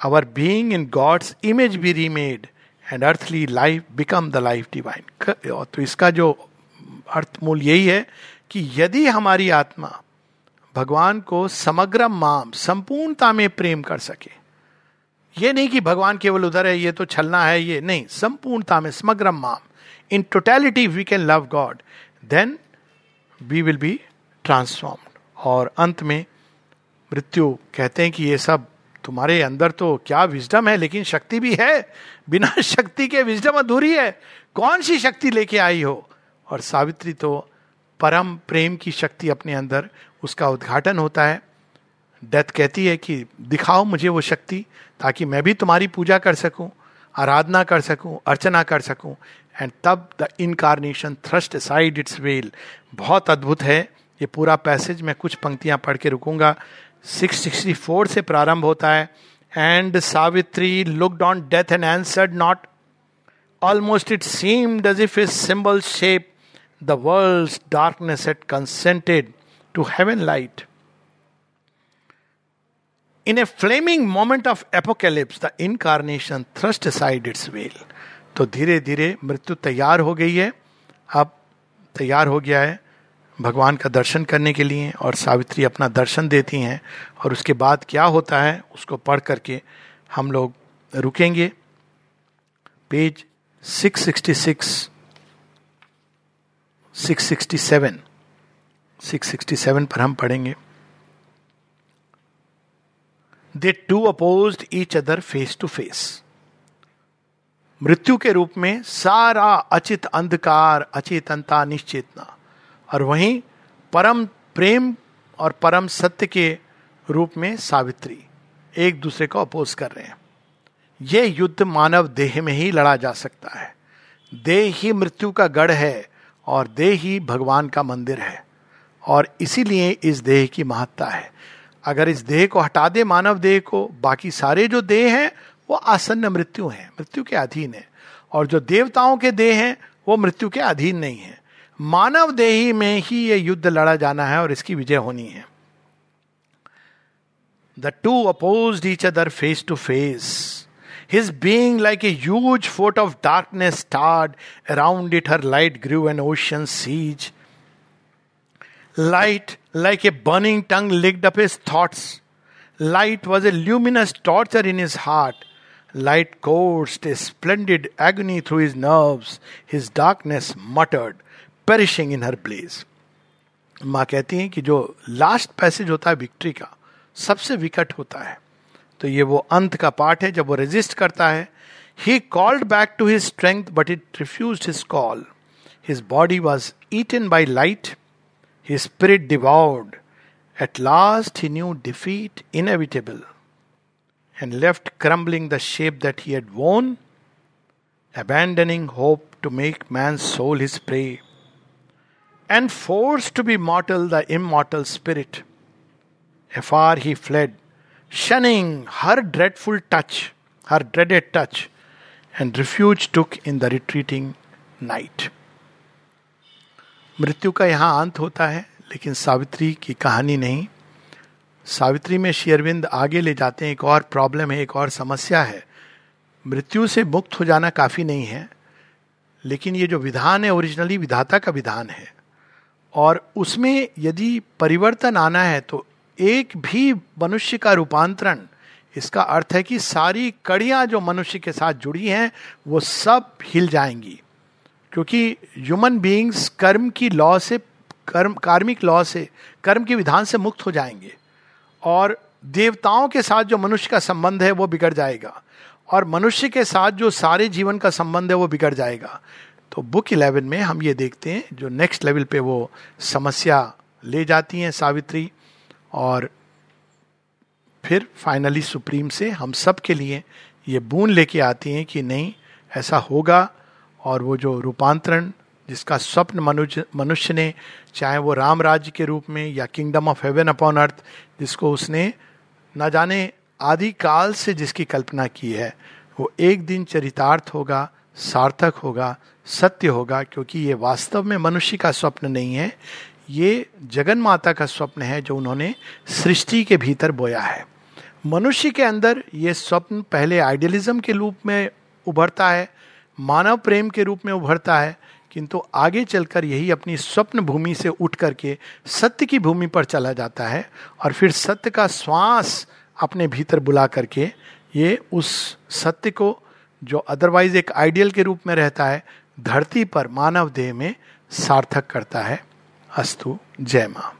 Our being in God's image be remade and earthly life become the life divine तो इसका जो अर्थ मूल यही है कि यदि हमारी आत्मा भगवान को समग्र माम, संपूर्णता में प्रेम कर सके, ये नहीं कि भगवान केवल उधर है, ये तो छलना है, ये नहीं, संपूर्णता में, समग्र माम in totality we can love God then we will be transformed और अंत में मृत्यु कहते हैं कि ये सब तुम्हारे अंदर तो क्या विजडम है, लेकिन शक्ति भी है। बिना शक्ति के विजडम अधूरी है। कौन सी शक्ति लेके आई हो? और सावित्री तो परम प्रेम की शक्ति अपने अंदर, उसका उद्घाटन होता है। डेथ कहती है कि, दिखाओ मुझे वो शक्ति, ताकि मैं भी तुम्हारी पूजा कर सकूँ, आराधना कर सकूँ, अर्चना कर सकूँ। एंड तब the incarnation thrust side its veil बहुत अद्भुत है। ये पूरा पैसेज मैं कुछ पंक्तियाँ पढ़ के रुकूँगा। 664 से प्रारंभ होता है। And Savitri looked on death and answered not almost it seemed as if is symbol shape the world darkness at consented to heaven light In a flaming moment of apocalypse, the incarnation thrust aside its veil. तो धीरे धीरे मृत्यु तैयार हो गई है। अब तैयार हो गया है। भगवान का दर्शन करने के लिए और सावित्री अपना दर्शन देती हैं और उसके बाद क्या होता है, उसको पढ़ करके हम लोग रुकेंगे। पेज 666 667 667 पर हम पढ़ेंगे। They two oppose each other face to face. मृत्यु के रूप में सारा अचित अंधकार, अचेतनता, निश्चेतना। और वहीं परम प्रेम और परम सत्य के रूप में सावित्री एक दूसरे को अपोज कर रहे हैं। यह युद्ध मानव देह में ही लड़ा जा सकता है। देह ही मृत्यु का गढ़ है और देह ही भगवान का मंदिर है और इसीलिए इस देह की महत्ता है। अगर इस देह को हटा दे मानव देह को, बाकी सारे जो देह हैं, वो आसन्न मृत्यु हैं, मृत्यु के अधीन है। और जो देवताओं के देह हैं, वो मृत्यु के अधीन नहीं है। मानव देही में ही यह युद्ध लड़ा जाना है और इसकी विजय होनी है। The two oppose each other face to face his being like a huge fort of darkness stared around it her light grew an ocean seas light like a burning tongue licked up his thoughts light was a luminous torture in his heart light coursed a splendid agony through his nerve his darkness muttered perishing in her blaze. माँ कहती हैं कि जो last passage होता है victory का सबसे विकट होता है। तो ये वो अंत का पार्ट है जब वो रेजिस्ट करता है। He called back to his strength but it refuse his call his body was eaten by light his spirit devoid at last he knew defeat inevitable and left crumbling the shape that he had worn, abandoning hope to make man's soul his prey, and forced to be mortal the immortal spirit. Afar he fled, shunning her dreadful touch, her dreaded touch, and refuge took in the retreating night. मृत्यु का यहाँ अंत होता है लेकिन सावित्री की कहानी नहीं सावित्री में शेरविंद आगे ले जाते हैं एक और प्रॉब्लम है एक और समस्या है मृत्यु से मुक्त हो जाना काफ़ी नहीं है लेकिन ये जो विधान है ओरिजिनली विधाता का विधान है और उसमें यदि परिवर्तन आना है तो एक भी मनुष्य का रूपांतरण, इसका अर्थ है कि सारी कड़ियाँ जो मनुष्य के साथ जुड़ी हैं, वो सब हिल जाएँगी। क्योंकि ह्यूमन बीइंग्स कर्म की लॉ से, कर्म, कार्मिक लॉ से, कर्म के विधान से मुक्त हो जाएँगे। और देवताओं के साथ जो मनुष्य का संबंध है, वो बिगड़ जाएगा। और मनुष्य के साथ जो सारे जीवन का संबंध है, वो बिगड़ जाएगा। तो बुक इलेवन में हम ये देखते हैं, जो नेक्स्ट लेवल पे वो समस्या ले जाती हैं सावित्री, और फिर फाइनली सुप्रीम से हम सब के लिए ये बून लेके आती हैं कि नहीं, ऐसा होगा, और वो जो रूपांतरण, जिसका स्वप्न मनुष्य मनुष्य ने, चाहे वो राम राज्य के रूप में या kingdom of heaven upon earth जिसको उसने न जाने आदि काल से जिसकी कल्पना की है, वो एक दिन चरितार्थ होगा, सार्थक होगा सत्य होगा क्योंकि ये वास्तव में मनुष्य का स्वप्न नहीं है, ये जगन माता का स्वप्न है जो उन्होंने सृष्टि के भीतर बोया है। मनुष्य के अंदर ये स्वप्न पहले आइडियलिज्म के रूप में उभरता है, मानव प्रेम के रूप में उभरता है, किंतु आगे चलकर यही अपनी स्वप्न भूमि से उठ करके सत्य की भूमि पर चला जाता है और फिर सत्य का श्वास अपने भीतर बुला करके ये उस सत्य को, जो अदरवाइज़ एक आइडियल के रूप में रहता है धरती पर मानव देह में सार्थक करता है। अस्तु जय माँ।